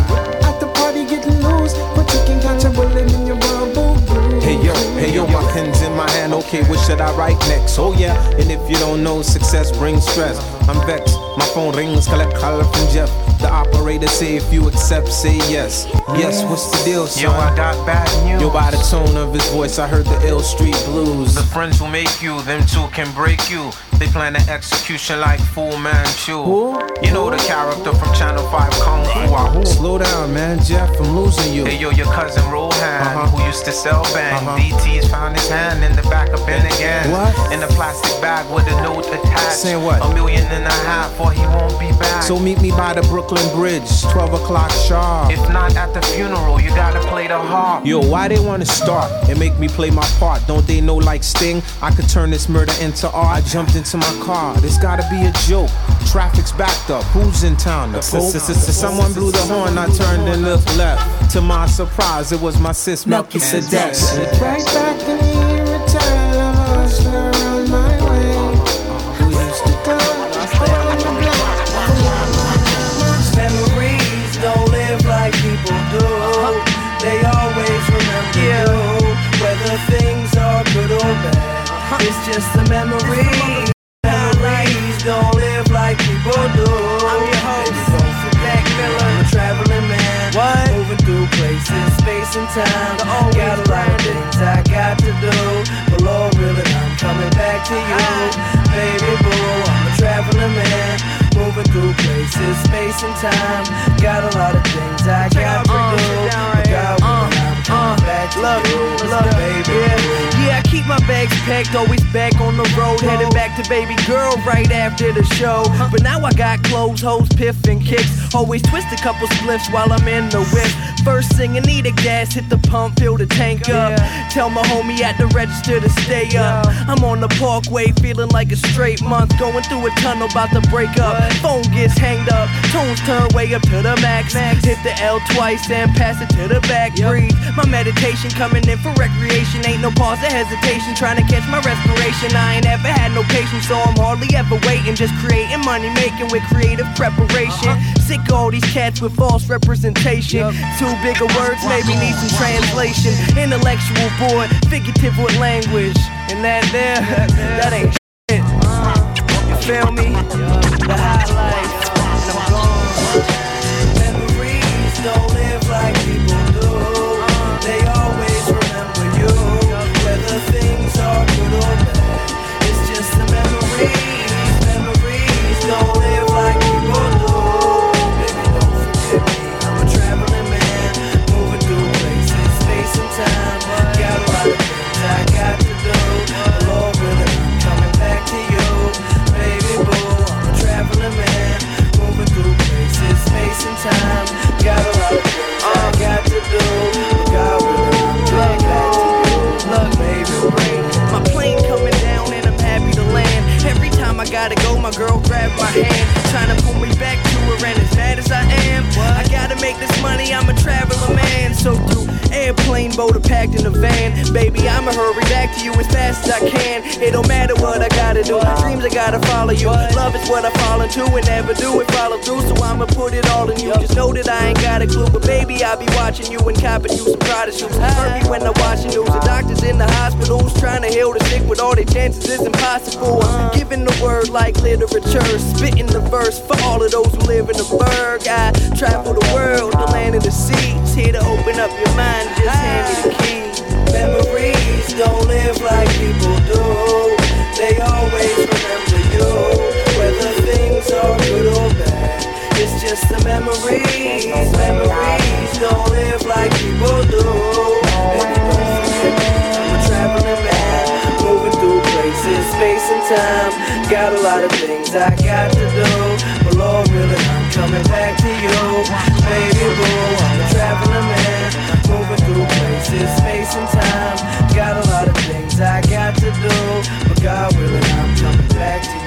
at the party getting loose, but you can catch a bullet in your bubble goose. Hey yo, hey yo, my pen's in my hand. Okay, what should I write next? Oh yeah, and if you don't know, success brings stress. I'm vexed. My phone rings, collect call from Jeff. The operator say if you accept, say yes. Yes, what's the deal, son? Yo, I got bad news. Yo, by the tone of his voice, I heard the ill street blues. The friends who make you, them two can break you. They plan an execution like Fu Manchu. Who? You know the character from Channel 5 Kung Fu. Who? Slow down, man, Jeff, I'm losing you. Hey yo, your cousin Rohan, Uh-huh. who used to sell bang. Uh-huh. DT's found his hand in the back of Ben again. What? In a plastic bag with a note attached. Saying what? A million and a half, or he won't be back. So meet me by the Brooklyn Bridge, 12 o'clock sharp. if not at the funeral, you gotta play the harp. Yo, why they wanna start and make me play my part? Don't they know like Sting? I could turn this murder into art. I jumped into my car. This gotta be a joke. Traffic's backed up. Who's in town? Someone blew the horn. I turned and looked left. To my surprise, it was my sis Melchizedek. Right back in the year of my way. Who used to come the? Memories don't live like people do. They always remember you, whether things are good or bad. It's just a memory. Memories don't live like people do. I'm your host, Mac Miller. I'm a traveling man. What? Moving through places, space and time. Got a lot of things I got to do. But Lord willing, I'm coming back to you. Baby boo, I'm a traveling man. Moving through places, space and time. Got a lot of things I got to do. But God willing, I'm coming back to Look, you. look, baby. Yeah, yeah, I keep my bags packed, always back on the road, headed back to baby girl right after the show. But now I got clothes, hoes, piff, and kicks. Always twist a couple spliffs while I'm in the whip. First thing I need a gas, hit the pump, fill the tank up. Tell my homie at the register to stay up. I'm on the parkway, feeling like a straight month, going through a tunnel, about to break up. Phone gets hanged up, tones turn way up to the max. Hit the L twice and pass it to the back. Breathe. My meditation coming in for recreation. Ain't no pause or hesitation. Trying to catch my respiration. I ain't ever had no patience, so I'm hardly ever waiting. Just creating money making with creative preparation. Uh-huh. Sick of all these cats with false representation. Too big of words, maybe need some translation. Intellectual boy, figurative with language. And that there, that ain't shit. Uh-huh. You feel me? The highlights. Chances is impossible. I'm giving the word like literature, spitting the verse for all of those who live in the burg. I travel the world, the land of the seas, here to open up your mind. Just hand me the key. Memories don't live like people do. They always remember you, whether things are good or bad. It's just a memory. Time. Got a lot of things I got to do, but Lord willing, I'm coming back to you, baby boo. I'm a traveling man, moving through places, space and time. Got a lot of things I got to do, but God willing, I'm coming back to you,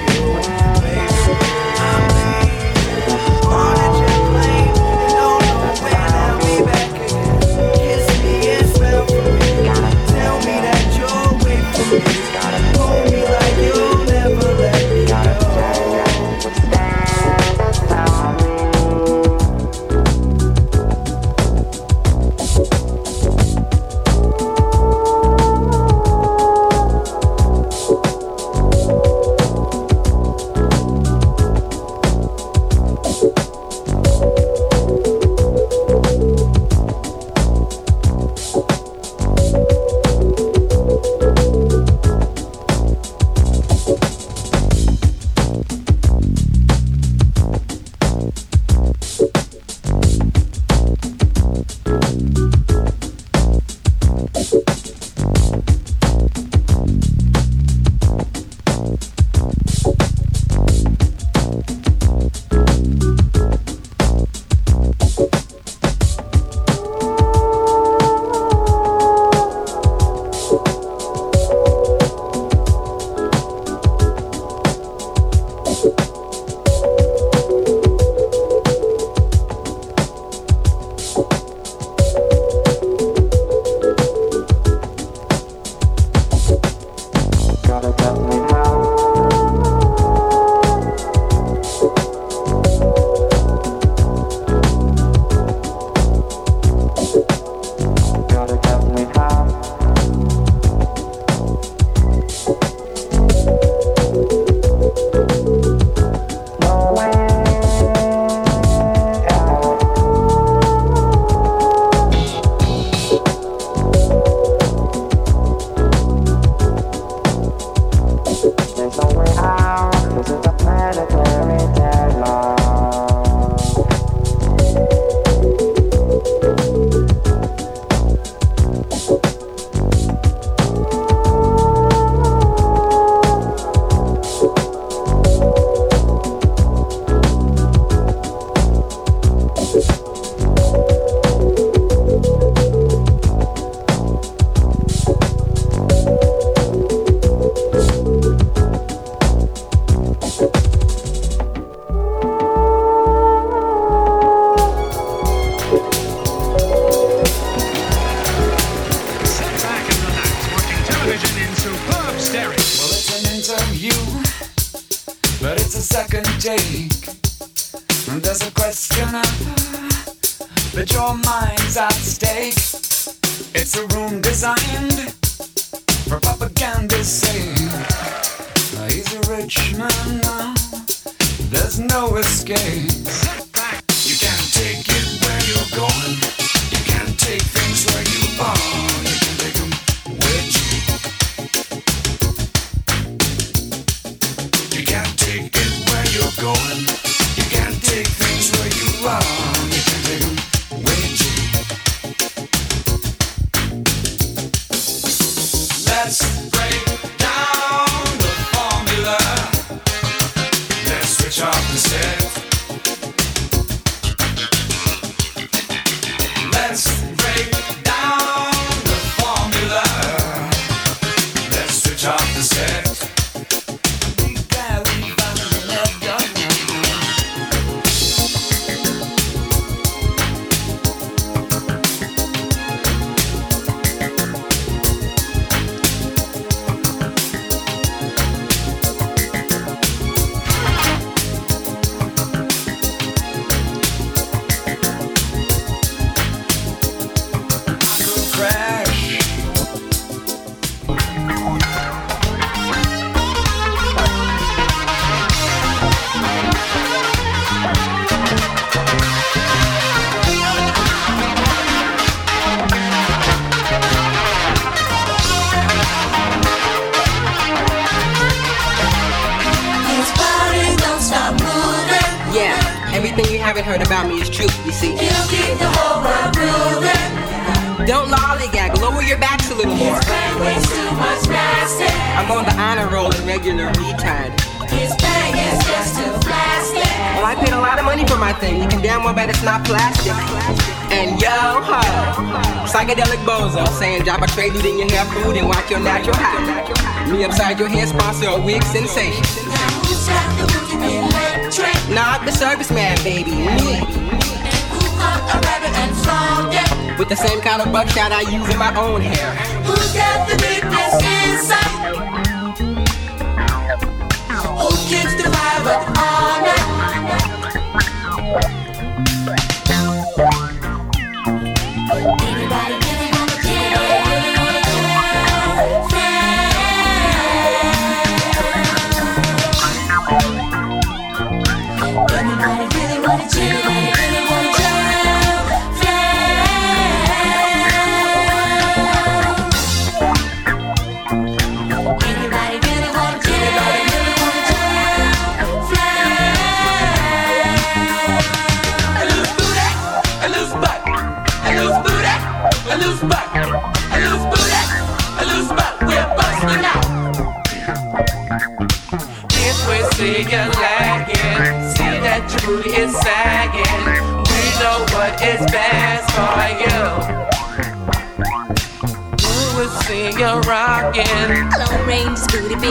own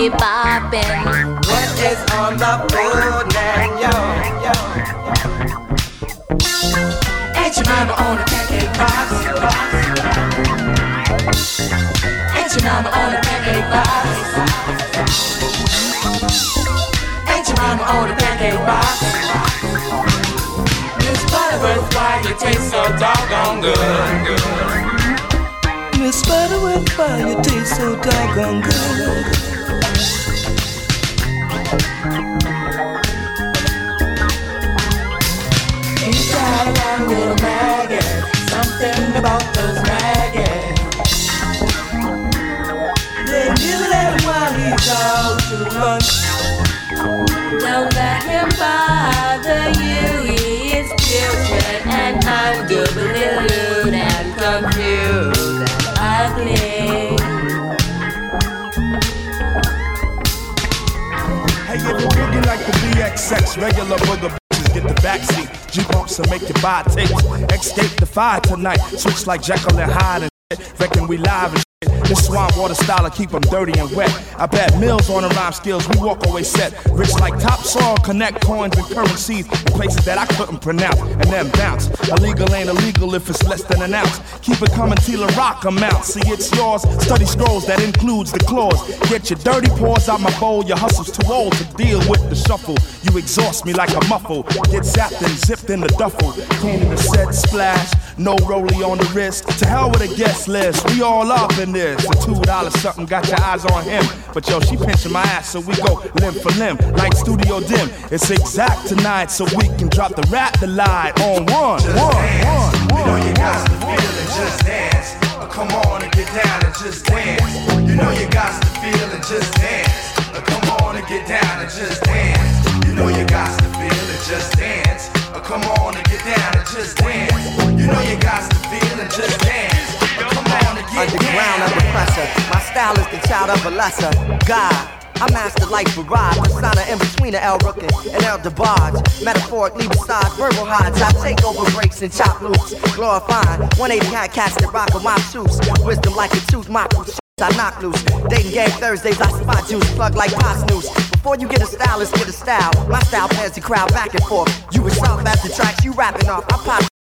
be popping. What is on the food now, yo? yo, yo. Ain't your mama on a pancake box? Ain't your mama on a pancake box? Ain't your mama on a pancake box? Miss Butterworth, why you taste so doggone good? Miss Butterworth, why you taste so doggone good? Regular for the get the backseat. G bumps and make you buy tapes. Escape the fire tonight. Switch like Jekyll and Hyde and shit. Reckon we live and this swamp water style keep them dirty and wet. I bet mills on the rhyme skills, we walk away set. Rich like topsoil, connect coins and currencies in places that I couldn't pronounce. And then bounce. Illegal ain't illegal if it's less than an ounce. Keep it coming till the rock amount. See, it's yours. Study scrolls that includes the clause. Get your dirty paws out my bowl. Your hustle's too old to deal with the shuffle. You exhaust me like a muffle. Get zapped and zipped in the duffel. Clean in the set, splash. No rollie on the wrist. To hell with a guest list. We all up in this. It's a two dollar something got your eyes on him. But yo, she pinching my ass, so we go limb for limb. Like studio dim. It's exact tonight, so we can drop the rap the light on one. Just one, dance. one, You know you got to one. feel it, just dance. Come on and get down and just dance. You know you got to feel it, just dance. Come on and get down and just dance. You know you got to feel it, just dance. Come on and get down and just dance. You know you got to feel it, just dance. Underground under pressure. My style is the child of a lesser God. I master life ride, persona in between El Rookin and El DeBarge. Metaphorically, besides verbal hides, I take over breaks and chop loops. Glorifying 180 hat cats that rock with my troops. Wisdom like a tooth, my. I knock loose. Dating game Thursdays, I spot juice, plug like pop news. Before you get a stylist, get a style. My style pans the crowd back and forth. You was soft the tracks, you rapping off. I pop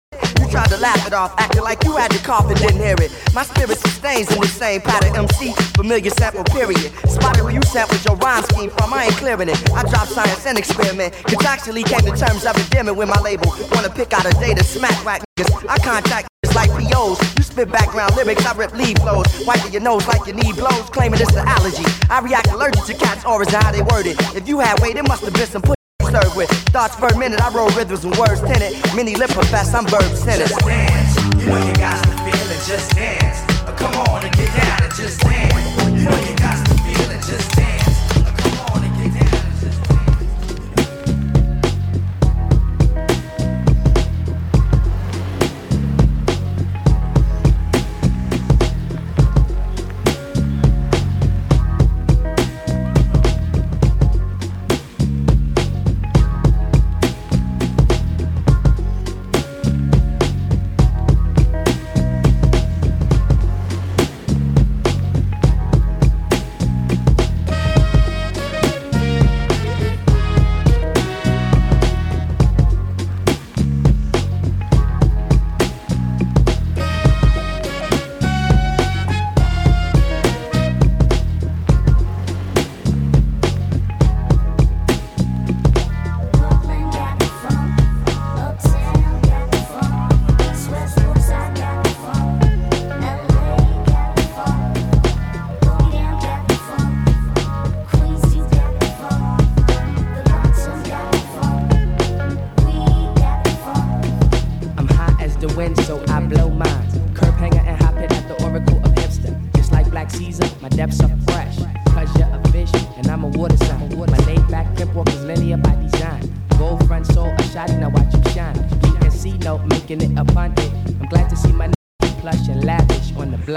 tried to laugh it off, acting like you had the cough and didn't hear it. My spirit sustains in the same pattern MC, familiar sample period. Spotted where you sent with your rhyme scheme from, I ain't clearing it. I dropped science and experiment. Contractually came to terms of endearment with my label. Wanna pick out a day to smack whack niggas. I contact like POs. You spit background lyrics, I rip lead flows. Wiping your nose like you need blows, claiming it's an allergy. I react allergic to cats' auras and how they word it. If you had weight, it must have been some pussy served with. Thoughts per minute, I roll rhythms and words tinted. Mini lip profess, I'm verb. Just dance. You know you got to feel it, just dance. Come on and get down and just dance. You know you got to feel it, just dance.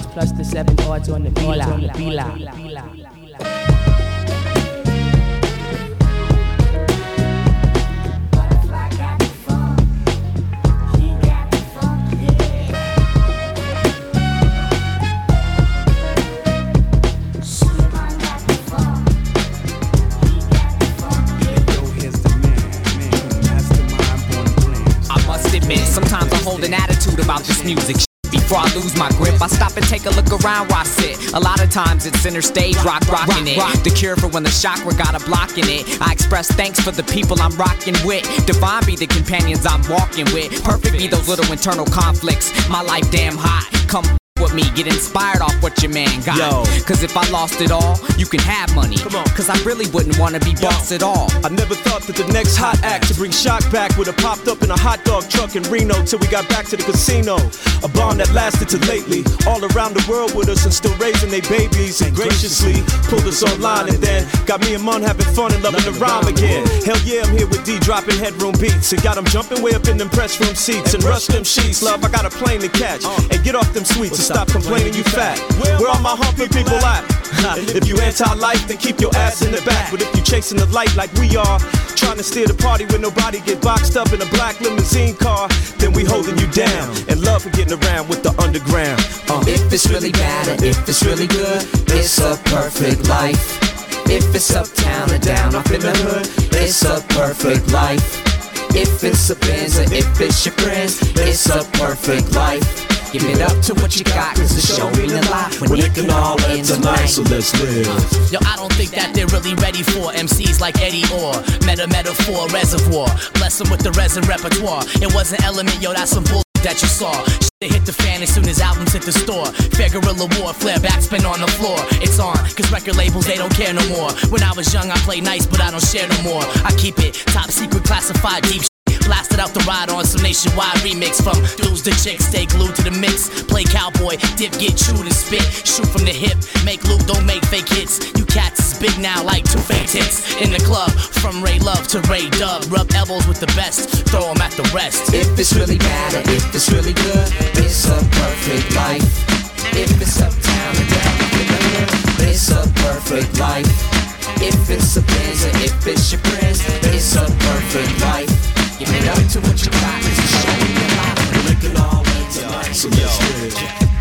the young March plus the seven odds on the B-line. On the B-line. I must admit, sometimes I hold an attitude about this music. Before I lose my grip, I stop and take a look around where I sit. A lot of times it's center stage, rock rocking it. The cure for when the chakra got a block in it. I express thanks for the people I'm rocking with. Divine be the companions I'm walking with. Perfect be those little internal conflicts. My life damn hot. Come with me, get inspired off what your man got. Yo. Cause if I lost it all, you can have money. Come on. Cause I really wouldn't wanna be boss at all. I never thought that the next hot act to bring shock back would have popped up in a hot dog truck in Reno till we got back to the casino. A bond that lasted to lately. All around the world with us and still raising their babies and graciously pulled us online and then got me and Mun having fun and loving the rhyme again. Hell yeah, I'm here with D dropping headroom beats and got them jumping way up in them press room seats and rush them sheets. Love, I got a plane to catch uh. and get off them sweets and stop complaining you fat. Where all my humpy people at? If you anti-life, then keep your ass in the back. But if you chasing the light like we are, trying to steer the party where nobody get boxed up in a black limousine car, then we holding you down. And love for getting around with the underground. Uh. If it's really bad or if it's really good, it's a perfect life. If it's uptown or down off in the hood, it's a perfect life. If it's a Benz or if it's your friends, it's a perfect life. Give it up to what you got, cause the show mean a lot when it can all end tonight. so let's live. Uh, yo, I don't think that they're really ready for MCs like Eddie or Meta Metaphor Reservoir. Bless them with the resin repertoire. It wasn't element, yo, that's some bull that you saw. Shit hit the fan as soon as albums hit the store. Fair Gorilla War, flare back, spin on the floor. It's on, cause record labels, they don't care no more. When I was young, I played nice, but I don't share no more. I keep it top secret, classified, deep Blasted out the ride on some nationwide remix from dudes to chicks. Stay glued to the mix. Play cowboy, dip, get chewed and spit. Shoot from the hip, make loot, don't make fake hits. You cats is big now like two fake tits. In the club, from Ray Love to Ray Dub. Rub elbows with the best, throw 'em at the rest. If it's really bad or if it's really good, it's a perfect life. If it's uptown or down it's a perfect life. If it's a Benz if it's your friends, it's a perfect life. Give it up to what you got, it's a show in your life. At all went tonight. So let's live. True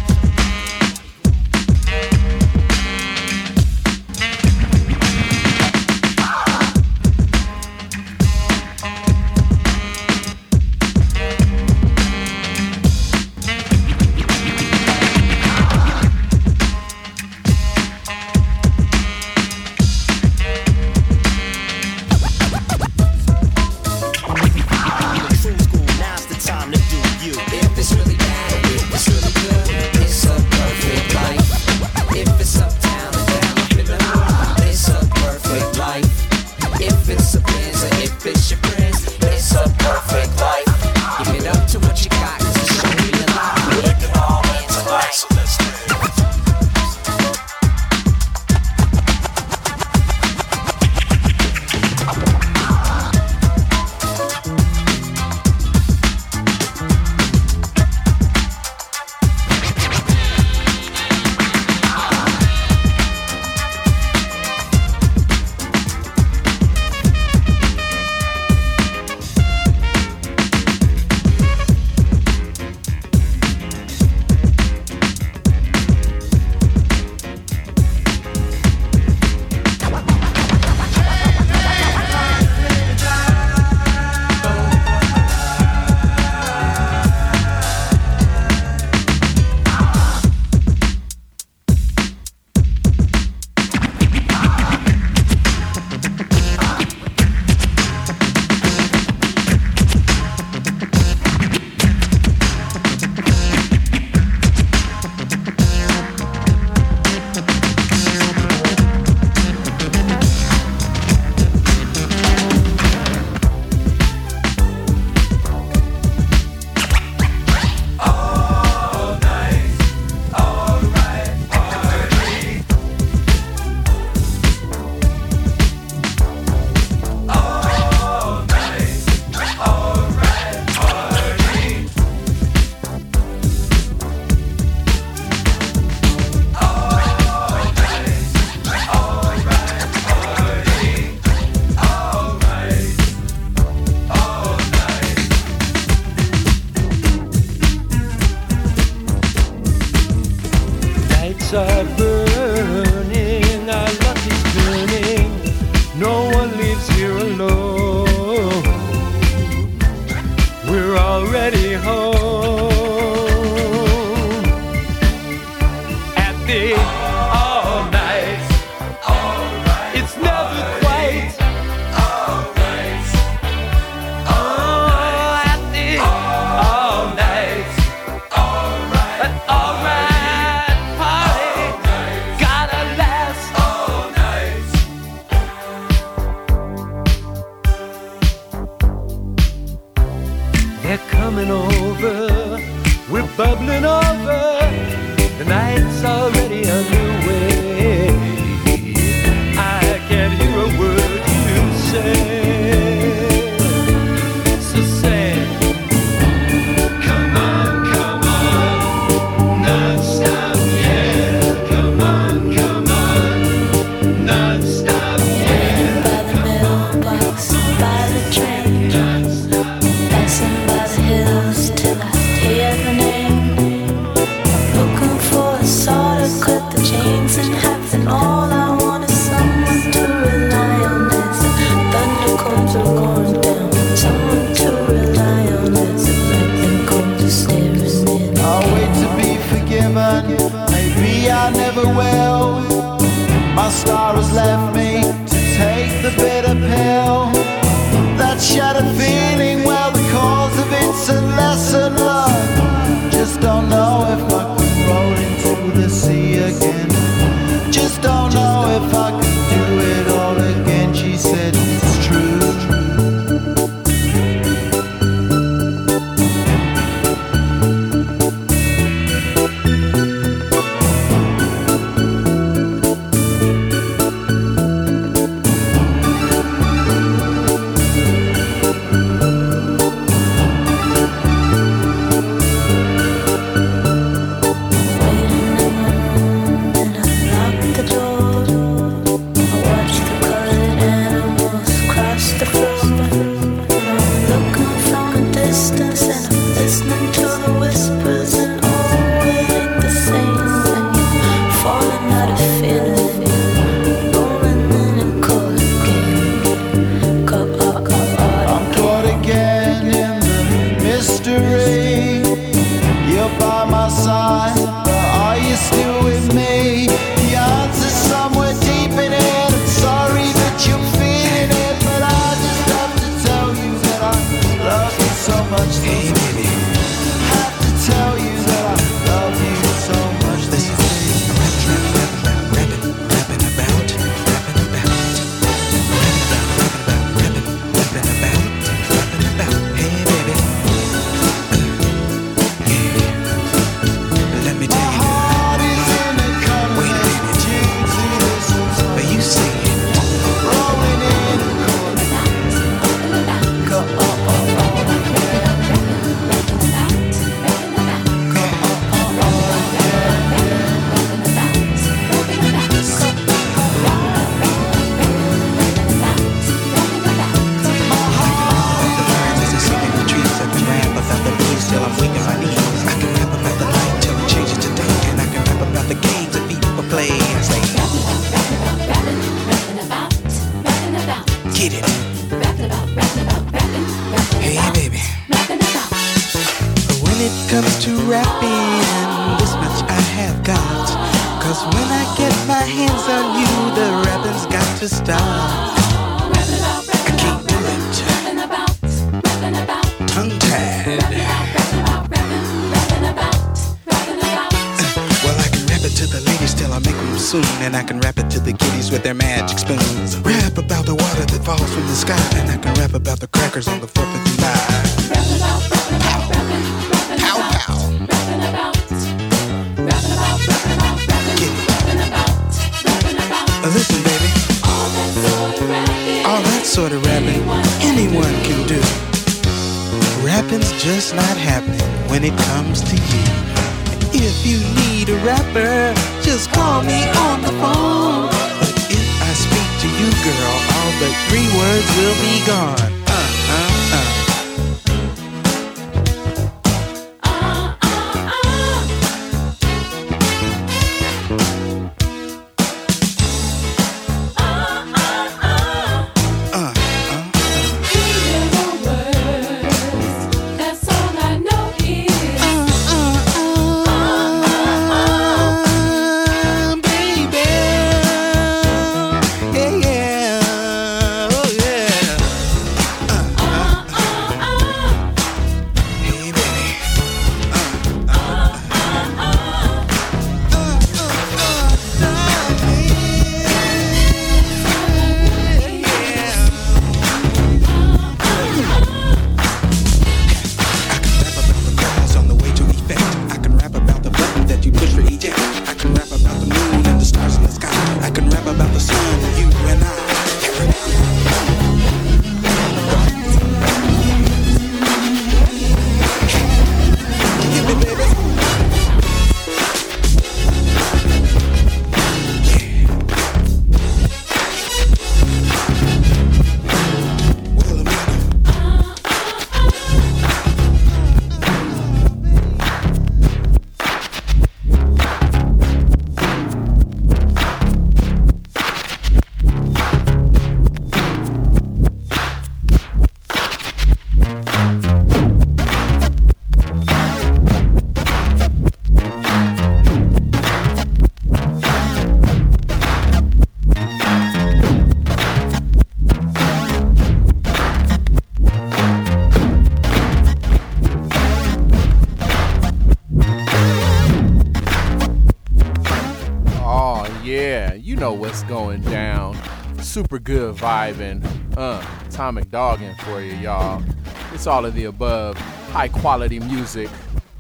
Super good vibing. Uh, atomic dogging for you, y'all. It's all of the above. High quality music.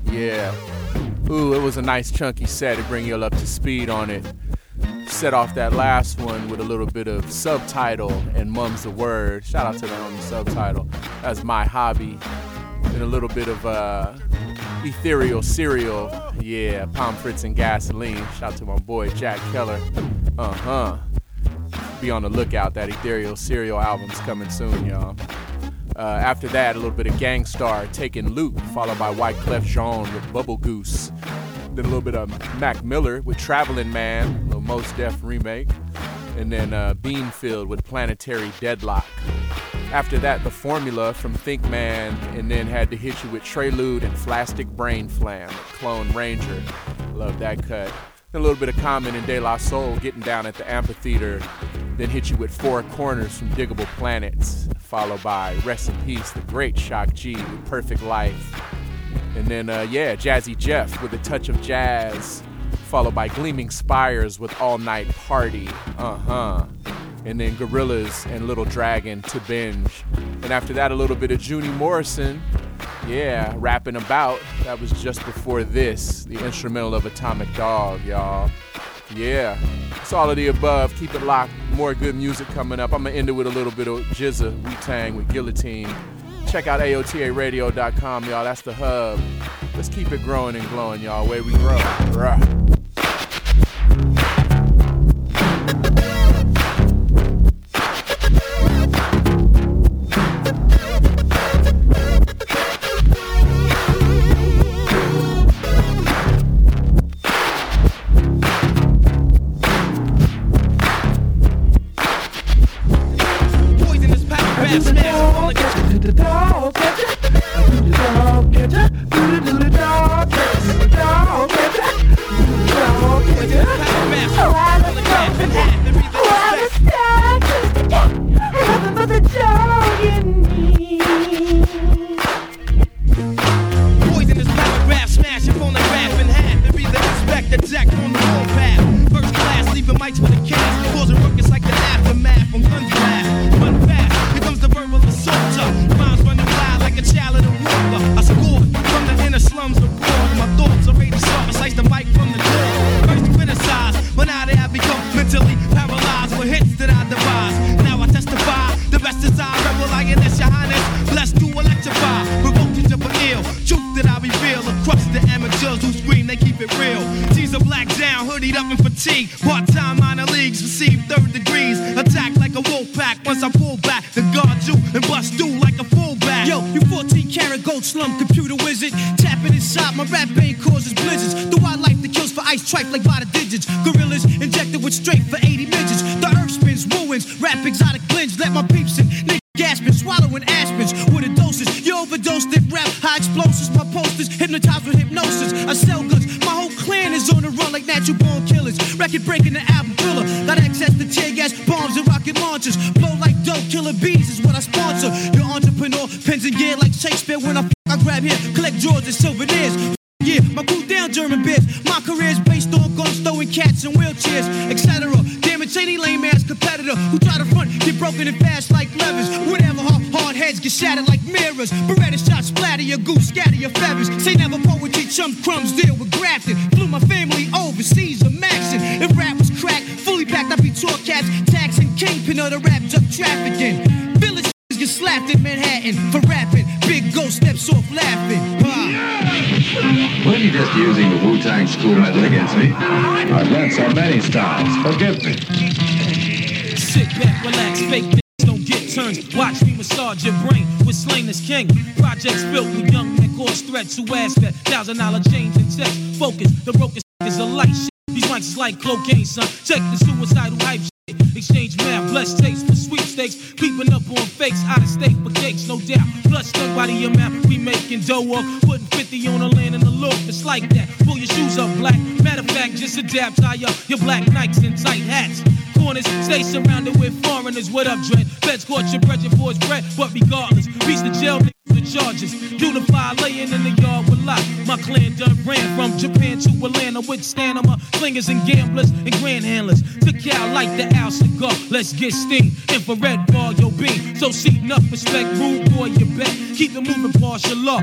Yeah. Ooh, it was a nice chunky set to bring you all up to speed on it. Set off that last one with a little bit of subtitle and Mum's the Word. Shout out to the homie subtitle. That's my hobby. And a little bit of uh, ethereal cereal. Yeah, palm frits and gasoline. Shout out to my boy Jack Keller. Uh huh. Be on the lookout. That ethereal Serial album's coming soon, y'all. Uh, after that, a little bit of Gang Starr taking Loot, followed by White Wyclef Jean with Bubble Goose. Then a little bit of Mac Miller with Traveling Man, a little Mos Def remake. And then uh, Beanfield with Planetary Deadlock. After that, the formula from Thinkman, and then had to hit you with Trelude and Plastic Brain Flam, Clone Ranger. Love that cut. A little bit of Common and De La Soul getting down at the amphitheater. Then hit you with Four Corners from Digable Planets, followed by Rest in Peace, the great Shock G with Perfect Life. And then, uh, yeah, Jazzy Jeff with a touch of jazz, followed by Gleaming Spires with All Night Party. Uh huh. And then Gorillaz and Little Dragon to binge. And after that, a little bit of Junie Morrison. Yeah, rapping about. That was just before this, the instrumental of Atomic Dog, y'all. Yeah, it's all of the above. Keep it locked. More good music coming up. I'm gonna end it with a little bit of GZA Wu Tang with Guillotine. Check out AOTARadio.com, y'all. That's the hub. Let's keep it growing and glowing, y'all. Where we grow. Rah. Fact, tie up your black Nikes and tight hats. Corners stay surrounded with foreigners. What up, Dread? Feds caught your brethren for his bread, but regardless, reach the jail the charges. Unified laying in the yard with lot. My clan done ran from Japan to Atlanta with stamina, slingers and gamblers and grand handlers. To Cal like the Al cigar. Let's get steam. Infrared bar, your beam. So seat enough respect, rude boy, you bet. Keep it moving, partial law.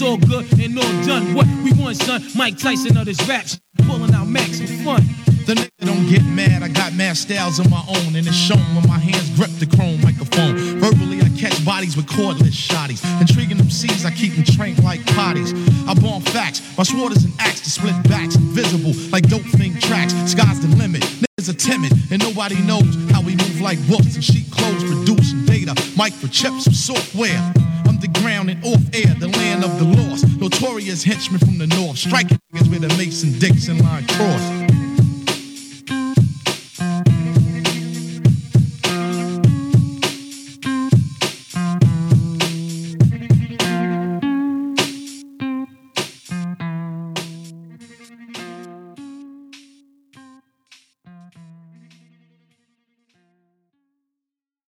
It's all good and all done. What we want, son? Mike Tyson of this rap shit, pulling out max for fun. The nigga don't get mad, I got mad styles of my own, and it's shown when my hands grip the chrome microphone. Verbally, I catch bodies with cordless shotties. Intriguing them seeds, I keep them trained like potties. I bomb facts, my sword is an axe to split backs, invisible like dope thing tracks. Sky's the limit. Niggas are timid, and nobody knows how we move like wolves and sheep clothes, producing data, microchips, software. Land